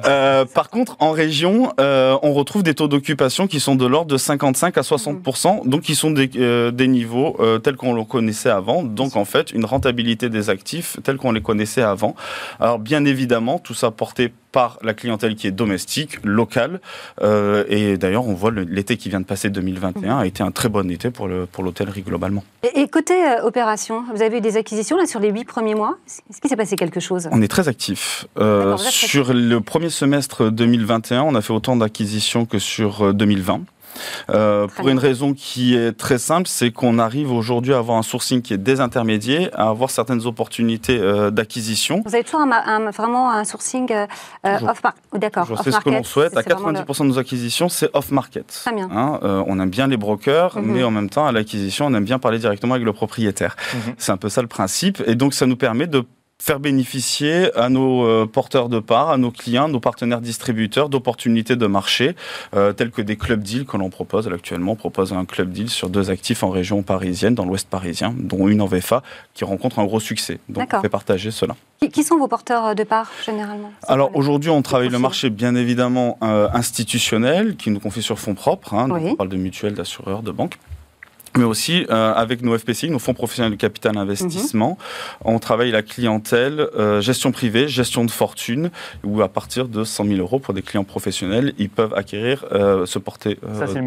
Speaker 7: Euh, par contre, en région, on retrouve des taux d'occupation qui sont de l'ordre de 55 à 60%, mhm. donc qui sont des, des niveaux tels qu'on le connaissait avant. Donc en fait, une rentabilité des actifs tels qu'on les connaissait avant. Alors bien évidemment, tout ça porté par la clientèle qui est domestique, locale. Euh, et d'ailleurs, on voit l'été qui vient de passer 2021 a été un très bon été pour l'hôtellerie pour globalement.
Speaker 5: Et, côté euh, opération, vous avez eu des acquisitions là sur les huit premiers mois? Est-ce qu'il s'est passé quelque chose?
Speaker 7: On est très actif. Euh, sur le premier semestre 2021, on a fait autant d'acquisitions que sur 2020. Euh, pour une raison qui est très simple, c'est qu'on arrive aujourd'hui à avoir un sourcing qui est désintermédié, à avoir certaines opportunités euh, d'acquisition.
Speaker 5: Vous avez toujours un, vraiment un sourcing euh, off-market
Speaker 7: D'accord. C'est ce que l'on souhaite. À 90% de nos acquisitions, c'est off-market.
Speaker 5: Très bien.
Speaker 7: Hein, on aime bien les brokers, mhm. mais en même temps, à l'acquisition, on aime bien parler directement avec le propriétaire. Mhm. C'est un peu ça le principe. Et donc, ça nous permet de faire bénéficier à nos euh, porteurs de parts, à nos clients, nos partenaires distributeurs d'opportunités de marché, euh, telles que des club deals que l'on propose. Actuellement, on propose un club deal sur deux actifs en région parisienne, dans l'ouest parisien, dont une en VFA, qui rencontre un gros succès. Donc, on fait partager cela.
Speaker 5: Qui, sont vos porteurs de parts, généralement?
Speaker 7: Alors, aujourd'hui, on travaille le marché, bien évidemment, euh, institutionnel, qui nous confie sur fonds propres. Hein, On parle de mutuelles, d'assureurs, de banques mais aussi euh, avec nos FPCI, nos fonds professionnels de capital investissement. Mhm. On travaille la clientèle, euh, gestion privée, gestion de fortune, où à partir de 100 000 euros pour des clients professionnels, ils peuvent acquérir euh, ce porter,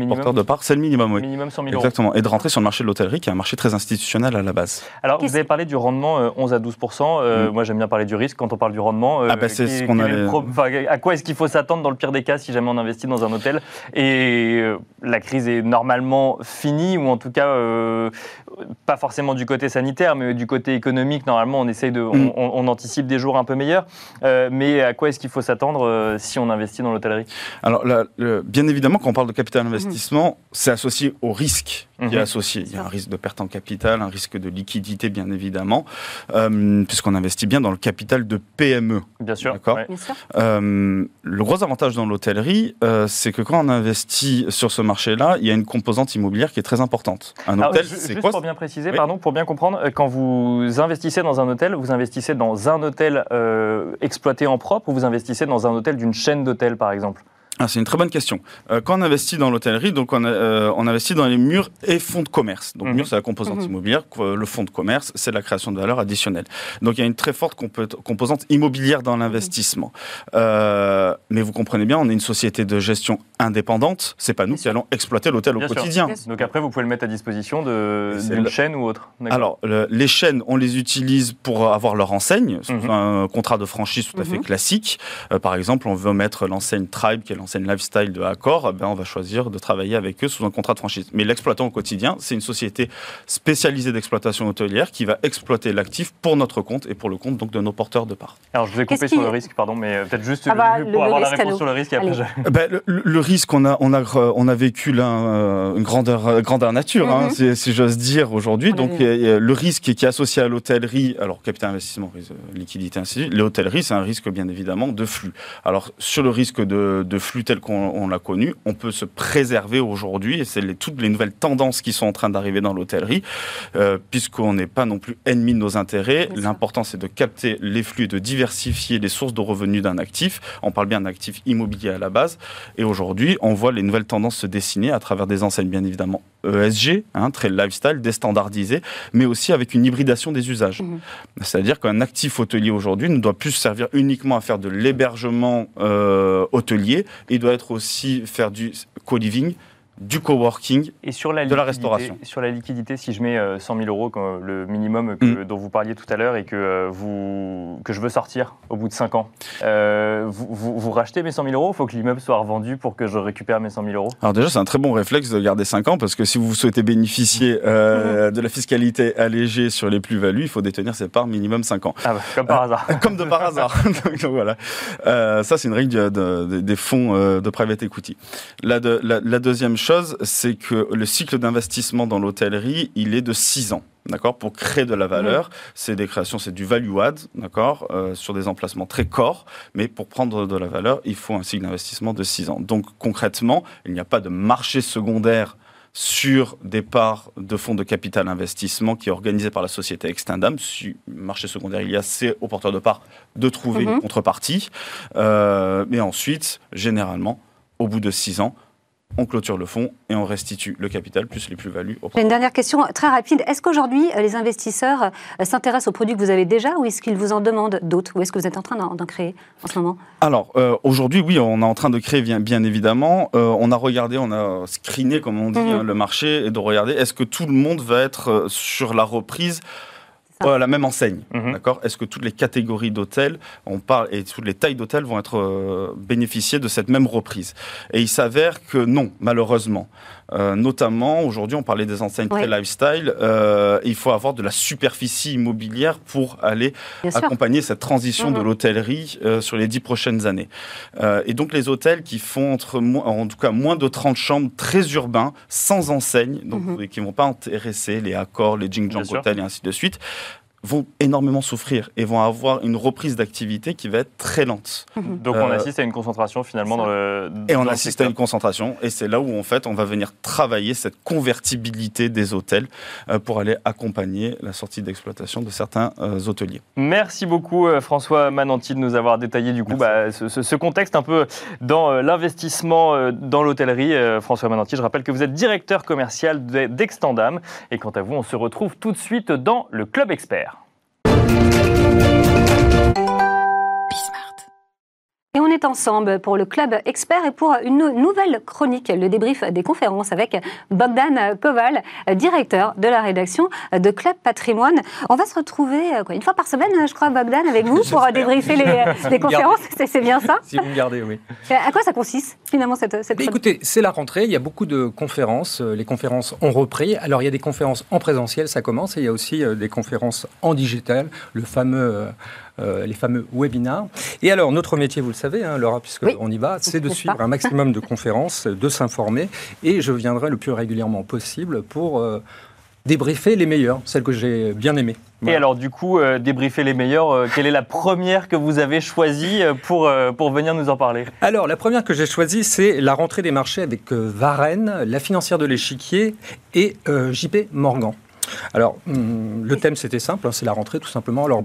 Speaker 7: porteur de part. C'est le minimum, oui.
Speaker 1: Minimum 100 000
Speaker 7: euros. Exactement. Et de rentrer sur le marché de l'hôtellerie, qui est un marché très institutionnel à la base.
Speaker 1: Alors, vous avez parlé du rendement 11 à 12 mm. Moi, j'aime bien parler du risque quand on parle du rendement.
Speaker 7: ah, bah, c'est ce qu'on
Speaker 1: a. à quoi est-ce qu'il faut s'attendre dans le pire des cas si jamais on investit dans un hôtel? Et la crise est normalement finie, ou en tout cas euh, pas forcément du côté sanitaire, mais du côté économique. Normalement, on essaye de, on, mm. anticipe des jours un peu meilleurs. Euh, mais à quoi est-ce qu'il faut s'attendre euh, si on investit dans l'hôtellerie?
Speaker 7: Alors, bien évidemment, quand on parle de capital investissement, c'est associé au risque qui est mhm. associé. Il y a un risque de perte en capital, un risque de liquidité, bien évidemment, puisqu'on investit bien dans le capital de PME.
Speaker 1: Bien sûr.
Speaker 7: D'accord. le gros avantage dans l'hôtellerie, c'est que quand on investit sur ce marché-là, il y a une composante immobilière qui est très importante.
Speaker 1: Un hôtel, c'est quoi Pour bien préciser, pardon, pour bien comprendre, euh, quand vous investissez dans un hôtel, vous investissez dans un hôtel euh, exploité en propre ou vous investissez dans un hôtel d'une chaîne d'hôtels, par exemple?
Speaker 7: Ah, c'est une très bonne question. Euh, quand on investit dans l'hôtellerie, donc on, euh, on, investit dans les murs et fonds de commerce. Donc, mhm. mur, c'est la composante mhm. immobilière. Le fonds de commerce, c'est la création de valeur additionnelle. Donc, il y a une très forte composante immobilière dans l'investissement. Euh, mais vous comprenez bien, on est une société de gestion indépendante. C'est pas nous qui allons exploiter l'hôtel au quotidien.
Speaker 1: Donc, après, vous pouvez le mettre à disposition d'une chaîne ou autre.
Speaker 7: Alors, les chaînes, on les utilise pour avoir leur enseigne, sous mhm. un contrat de franchise tout à fait classique. par exemple, on veut mettre l'enseigne Tribe, qui est l'enseigne lifestyle de Accor, eh ben on va choisir de travailler avec eux sous un contrat de franchise. Mais l'exploitant au quotidien, c'est une société spécialisée d'exploitation hôtelière qui va exploiter l'actif pour notre compte et pour le compte donc de nos porteurs de parts.
Speaker 1: Alors je vous ai coupé sur le risque, pardon, mais euh, peut-être juste ah bah, pour avoir la réponse sur le risque. Et après
Speaker 7: eh ben, le, risque, on a, on a, on a vécu là euh, une grandeur, euh, grandeur nature, hein, mhm. si, j'ose dire aujourd'hui. Donc le risque qui est associé à l'hôtellerie, alors capital investissement, liquidité, ainsi de suite, l'hôtellerie, c'est un risque bien évidemment de flux. Alors sur le risque de, de flux tel qu'on l'a connu, on peut se préserver aujourd'hui, et c'est toutes les nouvelles tendances qui sont en train d'arriver dans l'hôtellerie, euh, puisqu'on n'est pas non plus ennemi de nos intérêts. L'important, c'est de capter les flux, de diversifier les sources de revenus d'un actif. On parle bien d'un actif immobilier à la base. Et aujourd'hui, on voit les nouvelles tendances se dessiner à travers des enseignes, bien évidemment, ESG, hein, très lifestyle, déstandardisé, mais aussi avec une hybridation des usages. Mhm. C'est-à-dire qu'un actif hôtelier aujourd'hui ne doit plus servir uniquement à faire de l'hébergement euh, hôtelier, il doit être aussi faire du co-living, du coworking et sur la de la restauration.
Speaker 1: Sur la liquidité, si je mets 100 euh, 000 euros, le minimum mm. dont vous parliez tout à l'heure, et que, euh, vous, que je veux sortir au bout de 5 ans, euh, vous, vous, rachetez mes 100 000 euros Il faut que l'immeuble soit revendu pour que je récupère mes 100 000 euros?
Speaker 7: Alors déjà, c'est un très bon réflexe de garder 5 ans, parce que si vous souhaitez bénéficier mm. de la fiscalité allégée sur les plus-values, il faut détenir ses parts minimum 5 ans.
Speaker 1: Ah bah, comme par hasard.
Speaker 7: comme de par hasard. donc, voilà. ça, c'est une règle des fonds de private equity. La, de, la, la deuxième chose, c'est que le cycle d'investissement dans l'hôtellerie, il est de 6 ans. D'accord Pour créer de la valeur, c'est des créations, c'est du value add, d'accord euh, Sur des emplacements très corps, mais pour prendre de la valeur, il faut un cycle d'investissement de 6 ans. Donc concrètement, il n'y a pas de marché secondaire sur des parts de fonds de capital investissement qui est organisé par la société Extendam. Si marché secondaire il y a, c'est aux porteurs de parts de trouver une mhm. contrepartie. Euh, mais ensuite, généralement, au bout de 6 ans, on clôture le fonds et on restitue le capital plus les plus-values.
Speaker 5: Une dernière question très rapide. Est-ce qu'aujourd'hui, euh, les investisseurs euh, s'intéressent aux produits que vous avez déjà ou est-ce qu'ils vous en demandent d'autres Ou est-ce que vous êtes en train d'en créer en ce moment?
Speaker 7: Alors, euh, aujourd'hui, oui, on est en train de créer, bien, bien évidemment. on a regardé, on a screené, comme on dit, mhm. hein, le marché et de regarder est-ce que tout le monde va être sur la reprise la même enseigne. Mhm. D'accord Est-ce que toutes les catégories d'hôtels, on parle, et toutes les tailles d'hôtels vont être euh, bénéficiées de cette même reprise Et il s'avère que non, malheureusement. Euh, notamment, aujourd'hui, on parlait des enseignes très lifestyle. Euh, il faut avoir de la superficie immobilière pour aller accompagner cette transition de mhm. l'hôtellerie sur les dix prochaines années. et donc, les hôtels qui font entre, en tout cas, moins de 30 chambres, très urbains, sans enseigne, donc mhm. qui ne vont pas intéresser les accords, les Jing Jong Hotels et ainsi de suite, vont énormément souffrir et vont avoir une reprise d'activité qui va être très lente.
Speaker 1: Mhm. Donc on euh, assiste à une concentration finalement dans le...
Speaker 7: et on assiste à une concentration et c'est là où en fait on va venir travailler cette convertibilité des hôtels euh, pour aller accompagner la sortie d'exploitation de certains euh, hôteliers.
Speaker 1: Merci beaucoup François Mananti de nous avoir détaillé du coup bah, ce, contexte un peu dans l'investissement dans l'hôtellerie. François Mananti, je rappelle que vous êtes directeur commercial d'Extendam et quant à vous on se retrouve tout de suite dans le Club Expert.
Speaker 5: On est ensemble pour le Club Expert et pour une nouvelle chronique, le débrief des conférences avec Bogdan Koval, directeur de la rédaction de Club Patrimoine. On va se retrouver euh, quoi, une fois par semaine, je crois, Bogdan, avec vous pour débriefer les, conférences. C'est bien ça?
Speaker 8: Si vous me gardez, oui.
Speaker 5: À quoi ça consiste finalement cette, cette
Speaker 8: Écoutez, c'est la rentrée, il y a beaucoup de conférences. Euh, les conférences ont repris. Alors il y a des conférences en présentiel, ça commence, et il y a aussi euh, des conférences en digital, le fameux... Euh, les fameux webinars. Et alors, notre métier, vous le savez, hein, Laura, puisqu'on y va, c'est de suivre un maximum de conférences, de s'informer, et je viendrai le plus régulièrement possible pour euh, débriefer les meilleures, celles que j'ai bien aimées.
Speaker 1: Et alors, du coup, euh, débriefer les meilleures, quelle est la première que vous avez choisie pour, pour venir nous en parler?
Speaker 8: Alors, la première que j'ai choisie, c'est la rentrée des marchés avec Varenne, la financière de l'échiquier et JP Morgan. Alors, hum, le thème, c'était simple, hein, c'est la rentrée, tout simplement. Alors,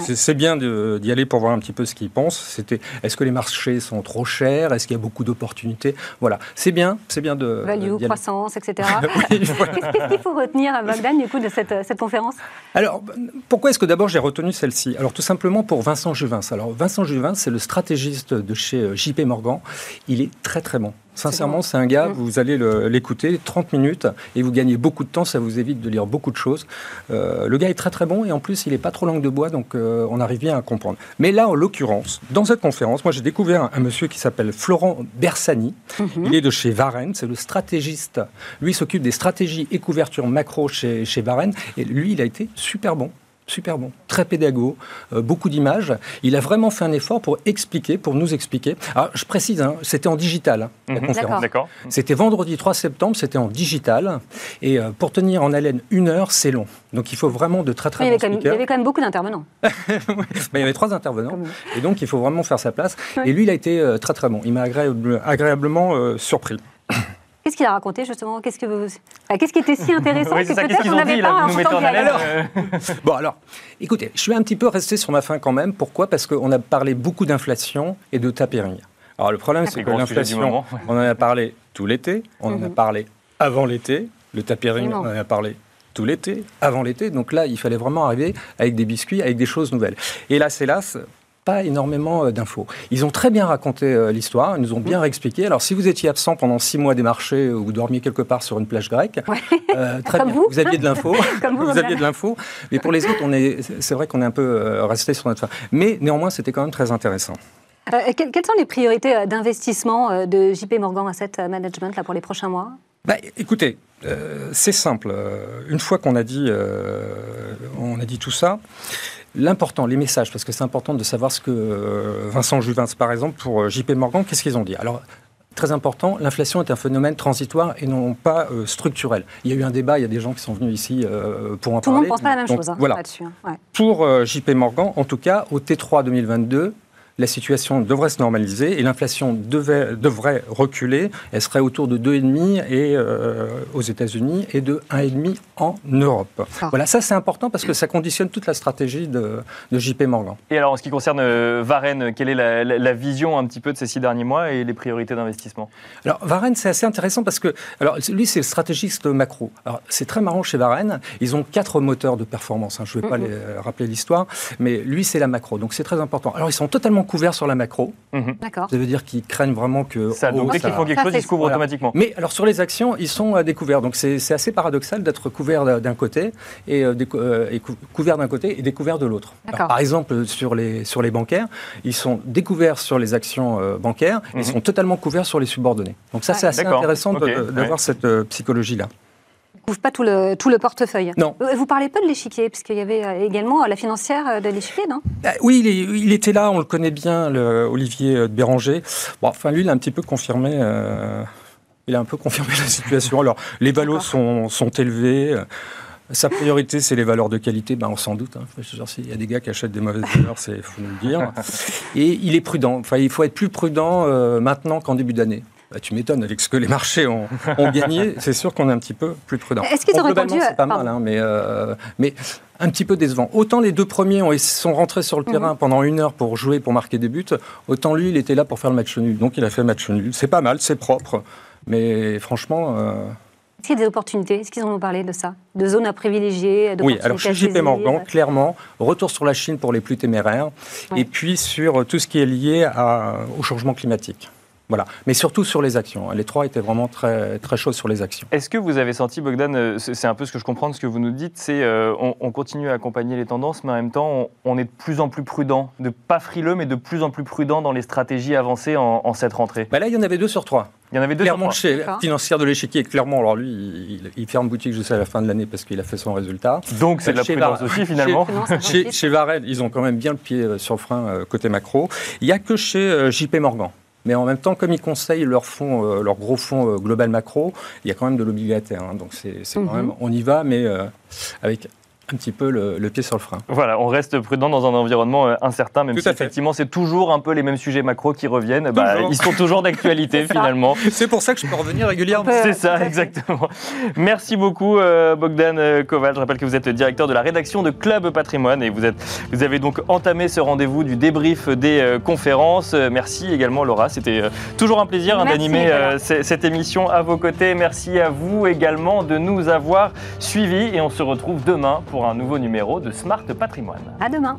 Speaker 8: c'est bien d'y aller pour voir un petit peu ce qu'ils pensent. C'était, est-ce que les marchés sont trop chers? Est-ce qu'il y a beaucoup d'opportunités? Voilà, c'est bien, c'est bien de...
Speaker 5: Value, croissance, etc. Qu'est-ce qu'il faut retenir, Bogdan, du coup, de cette, cette conférence?
Speaker 8: Alors, pourquoi est-ce que d'abord j'ai retenu celle-ci? Alors, tout simplement pour Vincent Juvin. Alors, Vincent Juvin, c'est le stratégiste de chez euh, JP Morgan. Il est très, très bon. Sincèrement, c'est un gars, mm. vous allez l'écouter 30 minutes et vous gagnez beaucoup de temps, ça vous évite de lire beaucoup de choses. Euh, le gars est très très bon et en plus, il n'est pas trop langue de bois, donc euh, on arrive bien à comprendre. Mais là, en l'occurrence, dans cette conférence, moi j'ai découvert un, monsieur qui s'appelle Florent Bersani. Mm-hmm. Il est de chez Varenne, c'est le stratégiste. Lui s'occupe des stratégies et couvertures macro chez, chez Varenne et lui, il a été super bon super bon, très pédago, euh, beaucoup d'images. Il a vraiment fait un effort pour expliquer, pour nous expliquer. Alors, je précise, hein, c'était en digital, hein, la mhm. conférence. D'accord. C'était vendredi 3 septembre, c'était en digital. Et euh, pour tenir en haleine une heure, c'est long. Donc il faut vraiment de très très
Speaker 5: y avait il y avait quand même beaucoup d'intervenants.
Speaker 8: il y avait trois intervenants. Et donc il faut vraiment faire sa place. Et lui, il a été euh, très très bon. Il m'a agréablement surpris.
Speaker 5: Qu'est-ce qu'il a raconté justement? Qu'est-ce que vous... qu'est-ce qui était si intéressant que peut-être on n'avait pas
Speaker 8: nous en alors, Bon alors, écoutez, je suis un petit peu resté sur ma fin quand même. Pourquoi? Parce qu'on a parlé beaucoup d'inflation et de tapering. Alors le problème, c'est que l'inflation, on en a parlé tout l'été, on en a mhm. parlé avant l'été, Le tapis on en a parlé tout l'été, avant l'été. Donc là, il fallait vraiment arriver avec des biscuits, avec des choses nouvelles. Et là, c'est là, pas énormément euh, d'infos. Ils ont très bien raconté euh, l'histoire, ils nous ont bien réexpliqué. Alors, si vous étiez absent pendant six mois des marchés ou dormiez quelque part sur une plage grecque,
Speaker 5: euh, très bien. Vous.
Speaker 8: vous. aviez de l'info. vous, aviez de l'info. Mais pour les autres, on est, c'est vrai qu'on est un peu resté sur notre fin. Mais néanmoins, c'était quand même très intéressant.
Speaker 5: quelles sont les priorités d'investissement de JP Morgan Asset Management là, pour les prochains mois?
Speaker 8: Bah, Écoutez, c'est simple. Une fois qu'on a dit, on a dit tout ça, l'important, les messages, parce que c'est important de savoir ce que euh, Vincent Juvin, par exemple, pour euh, JP Morgan, qu'est-ce qu'ils ont dit? Alors, très important, l'inflation est un phénomène transitoire et non pas euh, structurel. Il y a eu un débat, il y a des gens qui sont venus ici pour en
Speaker 5: parler. Tout le monde ne pense pas la même chose hein,
Speaker 8: voilà. là-dessus. Hein. Pour JP Morgan, en tout cas, au T3 2022, la situation devrait se normaliser et l'inflation devrait reculer. Elle serait autour de 2,5 et euh, aux États-Unis et de 1,5 en Europe. Ah. Voilà, ça c'est important parce que ça conditionne toute la stratégie de, JP Morgan.
Speaker 1: Et alors en ce qui concerne euh, Varenne, quelle est la, vision un petit peu de ces six derniers mois et les priorités d'investissement?
Speaker 8: Alors Varenne, c'est assez intéressant parce que alors lui c'est le stratégiste macro. Alors c'est très marrant chez Varenne, ils ont quatre moteurs de performance. Hein. Je ne vais pas les, rappeler l'histoire, mais lui c'est la macro, donc c'est très important. Alors ils sont totalement couverts sur la macro. Mhm. D'accord. Ça veut dire qu'ils craignent vraiment que.
Speaker 1: Ça, donc dès qu'ils font quelque chose, ils se couvrent automatiquement.
Speaker 8: Mais alors sur les actions, ils sont à découvert. Donc c'est assez paradoxal d'être couvert d'un côté et, euh, euh, couvert d'un côté et découvert de l'autre. Par exemple, sur les, sur les bancaires, ils sont découverts sur les actions euh, bancaires et ils mhm. sont totalement couverts sur les subordonnés. Donc ça, c'est assez intéressant d'avoir cette psychologie-là
Speaker 5: couvre pas tout le, tout le portefeuille.
Speaker 8: Non.
Speaker 5: Euh, vous parlez pas de l'échiquier, puisqu'il y avait euh, également la financière euh, de l'échiquier, non?
Speaker 8: Bah Oui, il, était là, on le connaît bien, le Olivier de Béranger. Bon, enfin, lui, il a un petit peu confirmé. il a un peu confirmé la situation. Alors, les valos sont, sont élevés. Sa priorité, c'est les valeurs de qualité, ben, on s'en doute. Hein. Il y a des gars qui achètent des mauvaises valeurs, c'est faut nous le dire. Et il est prudent. Enfin, il faut être plus prudent maintenant qu'en début d'année. Bah, tu m'étonnes, avec ce que les marchés ont, gagné, c'est sûr qu'on est un petit peu plus prudent.
Speaker 5: Est-ce qu'ils ont
Speaker 8: répondu C'est pas mal, hein, mais, euh, mais un petit peu décevant. Autant les deux premiers ont, sont rentrés sur le terrain mhm. pendant une heure pour jouer, pour marquer des buts, autant lui, il était là pour faire le match nul. Donc il a fait match nul. C'est pas mal, c'est propre, mais franchement. Euh,
Speaker 5: est-ce qu'il y a des opportunités? Est-ce qu'ils ont parlé de ça? De zones à privilégier
Speaker 8: Oui, alors chez JP Morgan, clairement, retour sur la Chine pour les plus téméraires, et puis sur tout ce qui est lié à, au changement climatique. Voilà. Mais surtout sur les actions. Les trois étaient vraiment très, très chauds sur les actions.
Speaker 1: Est-ce que vous avez senti, Bogdan, euh, c'est un peu ce que je comprends de ce que vous nous dites, c'est euh, on, continue à accompagner les tendances, mais en même temps, on, est de plus en plus prudent, de pas frileux, mais de plus en plus prudent dans les stratégies avancées en, cette rentrée?
Speaker 8: Bah Là, il y en avait deux sur trois.
Speaker 1: Il y en avait deux
Speaker 8: clairement
Speaker 1: sur
Speaker 8: trois. chez financière de l'échiquier, clairement, alors lui, il, ferme boutique jusqu'à la fin de l'année parce qu'il a fait son résultat.
Speaker 1: Donc c'est de la prudence aussi, finalement.
Speaker 8: Chez, chez, ils ont quand même bien le pied euh, sur le frein côté macro. Il n'y a que chez JP Morgan. Mais en même temps, comme ils conseillent leur, fonds, euh, leur gros fonds euh, global macro, il y a quand même de l'obligataire. Hein. donc c'est quand mhm. même, on y va, mais euh, avec un petit peu le, pied sur le frein.
Speaker 1: Voilà, on reste prudent dans un environnement euh, incertain, même si effectivement c'est toujours un peu les mêmes sujets macro qui reviennent. Bah, ils sont toujours d'actualité finalement.
Speaker 8: C'est pour ça que je peux revenir régulièrement.
Speaker 1: C'est ça, exactement. Merci beaucoup euh, Bogdan euh, Koval. Je rappelle que vous êtes le directeur de la rédaction de Club Patrimoine et vous, êtes, vous avez donc entamé ce rendez-vous du débrief des conférences. Merci également Laura, c'était toujours un plaisir hein, d'animer cette émission à vos côtés. Merci à vous également de nous avoir suivis et on se retrouve demain pour un nouveau numéro de Smart Patrimoine.
Speaker 5: À demain.